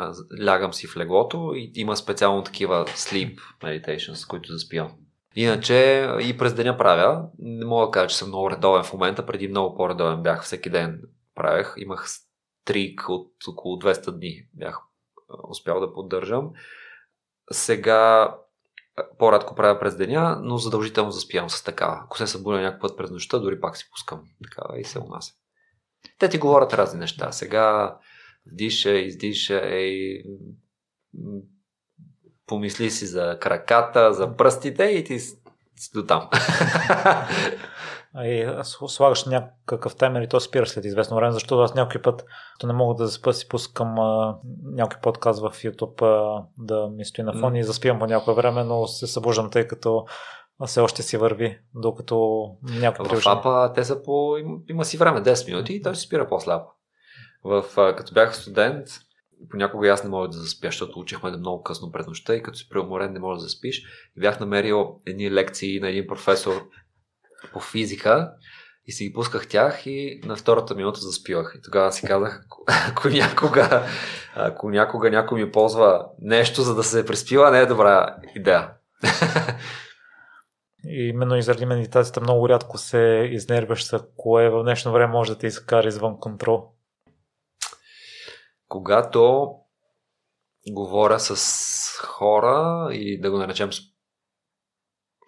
Лягам си в леглото и има специално такива sleep meditations, които заспивам. Иначе и през деня правя. Не мога да кажа, че съм много редовен в момента. Преди много по-редовен бях. Всеки ден правех. Имах стрик от около 200 дни. Бях успял да поддържам. Сега по-радко правя през деня, но задължително заспивам с такава. Ако се събудя някакъв път през нощта, дори пак си пускам такава и се унася. Те ти говорят разни неща. Сега вдиша, издиша, ей, помисли си за краката, за пръстите и ти си до там. (laughs) И слагаш някакъв таймер и то спира след известно време, защото аз някой път то не мога да заспа си пускам а, някой подкаст в YouTube а, да ми стои на фон mm. и заспивам по някое време, но се събуждам, тъй като все още си върви, докато някой В апа те са по... Има си време 10 минути и той се спира по-слабо. В, като бях студент, понякога аз не мога да заспя, защото учихме да много късно пред нощта и като си преуморен не можеш да заспиш. И бях намерил едни лекции на един професор по физика и си ги пусках тях и на втората минута заспивах. И тогава си казах, ако някога, ако някога някой ми ползва нещо, за да се преспива, не е добра идея. (laughs) Именно и заради медитацията много рядко се изнервяш, за кое в днешно време може да те изкара извън контрол. когато говоря с хора и да го наречем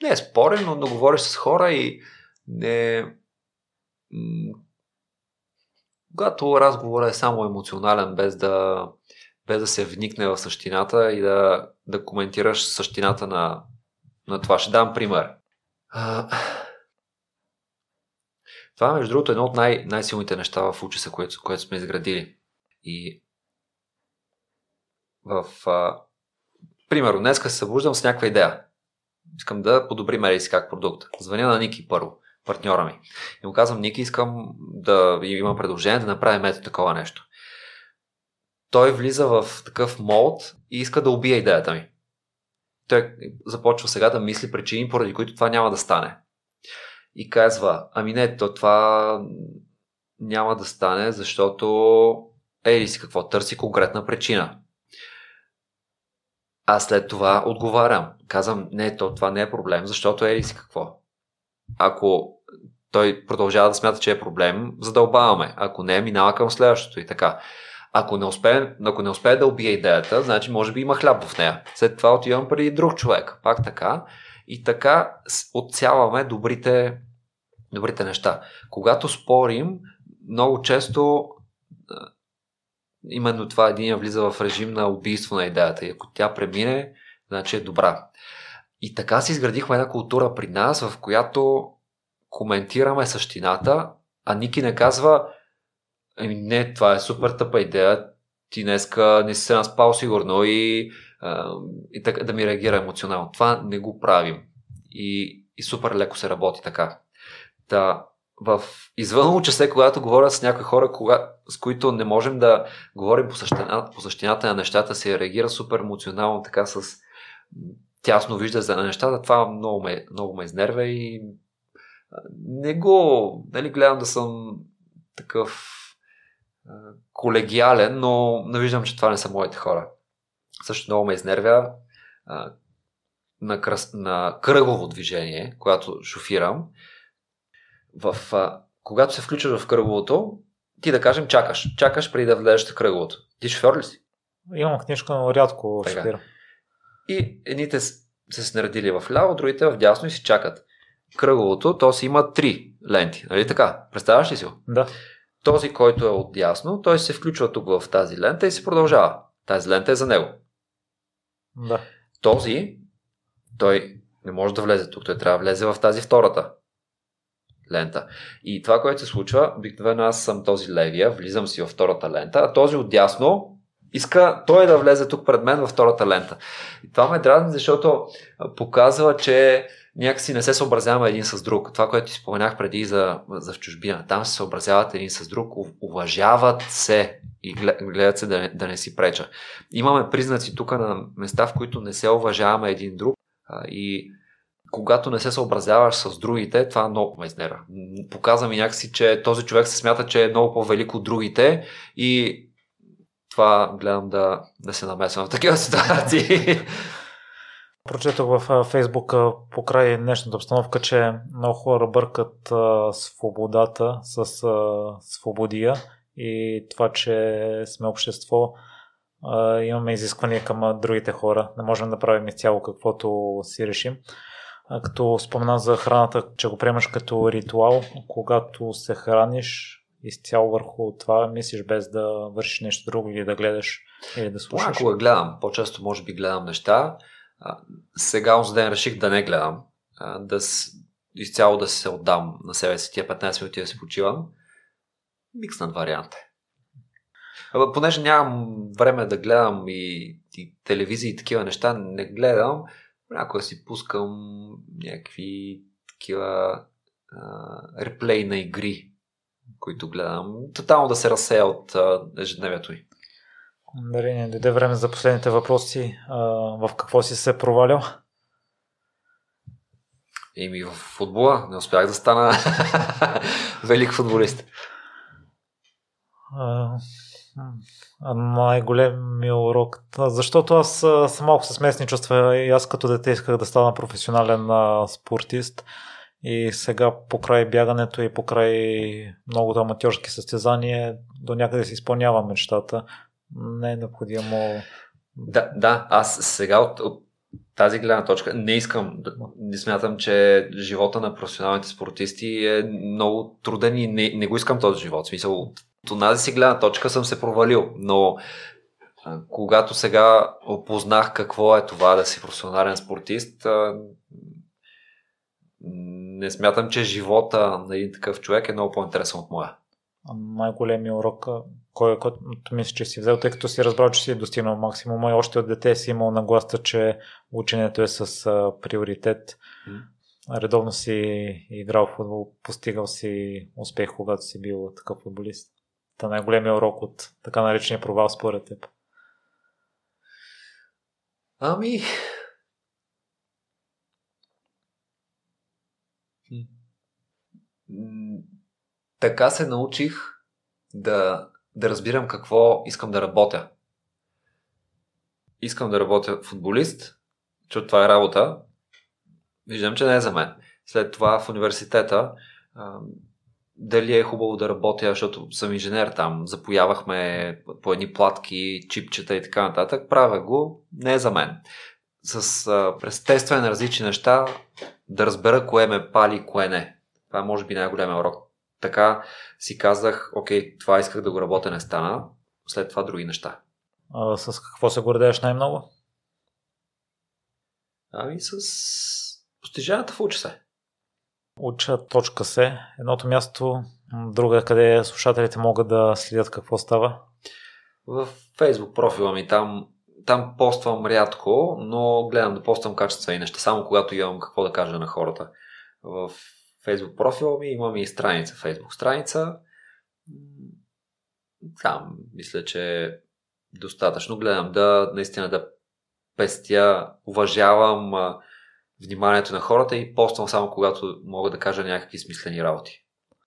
не е спорен, но да говориш с хора и не когато разговорът е само емоционален, без да, без да се вникне в същината и да, да коментираш същината на, на това. Ще дам пример. Това, между другото, е едно от най- най-силните неща в учеса, което, което сме изградили. И в... А, примерно, днес се събуждам с някаква идея. Искам да подобрим си как продукт. Звъня на Ники първо, партньора ми. И му казвам, Ники, искам да имам предложение да направим ето такова нещо. Той влиза в такъв мод и иска да убие идеята ми. Той започва сега да мисли причини, поради които това няма да стане и казва, ами не, то това няма да стане, защото ей си какво, търси конкретна причина. А след това отговарям. Казвам, не, то това не е проблем, защото ей си какво. Ако той продължава да смята, че е проблем, задълбаваме. Ако не, минава към следващото и така. Ако не успее, ако не успее да убие идеята, значи може би има хляб в нея. След това отивам при друг човек. Пак така. И така отцяваме добрите, добрите неща. Когато спорим, много често именно това един влиза в режим на убийство на идеята и ако тя премине, значи е добра. И така си изградихме една култура при нас, в която коментираме същината, а Ники не казва Еми не, това е супер тъпа идея, ти днеска не си се наспал сигурно и и така, да ми реагира емоционално. Това не го правим. И, и супер леко се работи така. Та, в извън учасе, когато говоря с някои хора, кога, с които не можем да говорим по, същина, по същината на нещата, се реагира супер емоционално, така с тясно вижда за нещата, това много ме, много ме изнервя и не го, нали, гледам да съм такъв колегиален, но не виждам, че това не са моите хора също много ме изнервя а, на, кръс, на кръгово движение, когато шофирам. В, а, когато се включваш в кръговото, ти да кажем чакаш. Чакаш преди да влезеш в кръговото. Ти шофьор ли си? Имам книжка, но рядко така. шофирам. И едните се снаредили в ляво, другите в дясно и си чакат. Кръговото, то си има три ленти, нали така? Представяш ли си го? Да. Този, който е от дясно, той се включва тук в тази лента и се продължава. Тази лента е за него. Да. Този, той не може да влезе тук, той трябва да влезе в тази втората лента. И това, което се случва, обикновено аз съм този левия, влизам си във втората лента, а този отдясно иска той да влезе тук пред мен във втората лента. И това ме дразни, защото показва, че някакси не се съобразяваме един с друг. Това, което ти споменах преди за, за в чужбина. Там се съобразяват един с друг, уважават се и гледат се да да не си преча. Имаме признаци тук на места, в които не се уважаваме един друг и когато не се съобразяваш с другите, това много ме изнера. Показва ми някакси, че този човек се смята, че е много по-велик от другите и това гледам да, да се намесвам в такива (laughs) ситуации. Прочетох в Фейсбук покрай днешната обстановка, че много хора бъркат а, свободата с а, свободия и това, че сме общество, а, имаме изисквания към другите хора. Не можем да правим изцяло каквото си решим. Като спомена за храната, че го приемаш като ритуал, когато се храниш, изцяло върху това мислиш без да вършиш нещо друго или да гледаш или да слушаш? Понякога гледам. По-често може би гледам неща сега онзи ден реших да не гледам, да изцяло да се отдам на себе си тия 15 минути да си почивам. Микснат вариант е. Понеже нямам време да гледам и, и телевизия и такива неща, не гледам, някога си пускам някакви такива реплей на игри, които гледам. Тотално да се разсея от ежедневието ми. Дали не дойде време за последните въпроси. А, в какво си се провалял? Еми в футбола. Не успях да стана (laughs) велик футболист. най-големия урок. Защото аз съм малко с местни чувства и аз като дете исках да стана професионален а, спортист. И сега покрай бягането и покрай многото аматьорски състезания до някъде си изпълнявам мечтата не е необходимо. Да, да, аз сега от, от тази гледна точка не искам, не смятам, че живота на професионалните спортисти е много труден и не, не го искам този живот. В смисъл, от, тази си гледна точка съм се провалил, но когато сега опознах какво е това да си професионален спортист, не смятам, че живота на един такъв човек е много по-интересен от моя. Най-големия урок, кой, който мисля, че си взел, тъй като си разбрал, че си достигнал максимума и още от дете си имал нагласта, че ученето е с а, приоритет. Редовно си играл в футбол, постигал си успех, когато си бил такъв футболист. Та най-големия урок от така наречения провал според теб. Ами, така се научих да, да разбирам какво искам да работя. Искам да работя футболист, защото това е работа. Виждам, че не е за мен. След това в университета дали е хубаво да работя, защото съм инженер там, запоявахме по едни платки, чипчета и така нататък, правя го, не е за мен. С а, през на различни неща да разбера кое ме пали, кое не. Това е може би най-големия урок. Така си казах, окей, това исках да го работя, не стана. След това други неща. А, с какво се гордееш най-много? Ами с постиженията в уча се. Уча точка се. Едното място, друга, къде слушателите могат да следят какво става? В Facebook профила ми там там поствам рядко, но гледам да поствам качествени неща, само когато имам какво да кажа на хората. В Facebook профила ми имам и страница, Facebook страница. Там мисля, че достатъчно. Гледам да наистина да пестя, уважавам вниманието на хората и поствам само когато мога да кажа някакви смислени работи.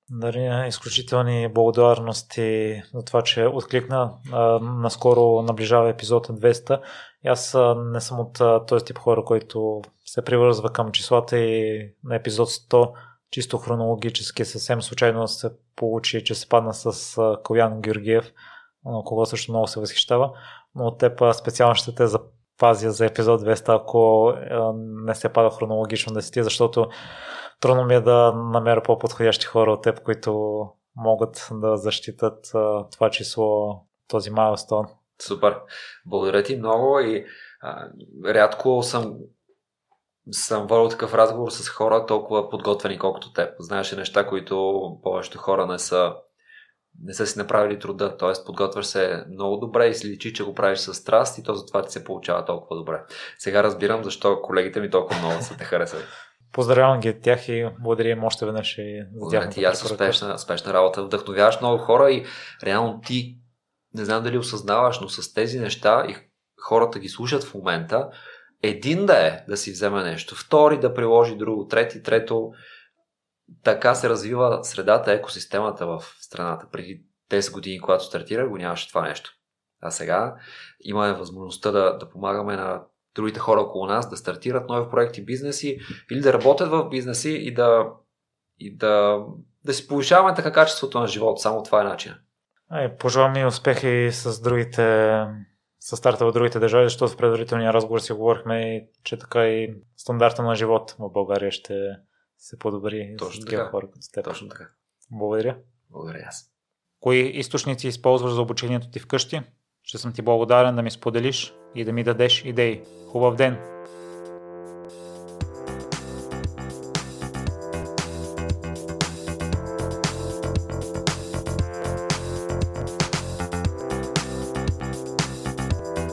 Дарина, изключителни благодарности за това, че откликна. наскоро наближава епизод 200. И аз не съм от този тип хора, който се привързва към числата и на епизод 100 чисто хронологически съвсем случайно се получи, че се падна с Калян Георгиев, кого също много се възхищава. Но от теб специално ще те запазя за епизод 200, ако не се пада хронологично да си защото трудно ми е да намеря по-подходящи хора от теб, които могат да защитат това число, този майлстон. Супер. Благодаря ти много и а, рядко съм съм водил такъв разговор с хора толкова подготвени колкото теб. Знаеш неща, които повечето хора не са не са си направили труда, т.е. подготвяш се много добре и си личи, че го правиш с страст и то затова ти се получава толкова добре. Сега разбирам защо колегите ми толкова много са те харесали. (laughs) Поздравявам ги от тях и благодаря им още веднъж и за тях. Ти аз успешна, успешна работа. Вдъхновяваш много хора и реално ти не знам дали осъзнаваш, но с тези неща и хората ги слушат в момента, един да е да си вземе нещо, втори да приложи друго, трети, трето. Така се развива средата, екосистемата в страната. Преди 10 години, когато стартира, го нямаше това нещо. А сега имаме възможността да, да помагаме на другите хора около нас да стартират нови проекти, бизнеси или да работят в бизнеси и да, и да, да си повишаваме така качеството на живота. Само това е начин. Пожелавам и успехи с другите с старта в другите държави, защото в предварителния разговор си говорихме, че така и стандарта на живот в България ще се подобри Точно така. хора като теб. Точно така. Благодаря. Благодаря аз. Кои източници използваш за обучението ти вкъщи? Ще съм ти благодарен да ми споделиш и да ми дадеш идеи. Хубав ден!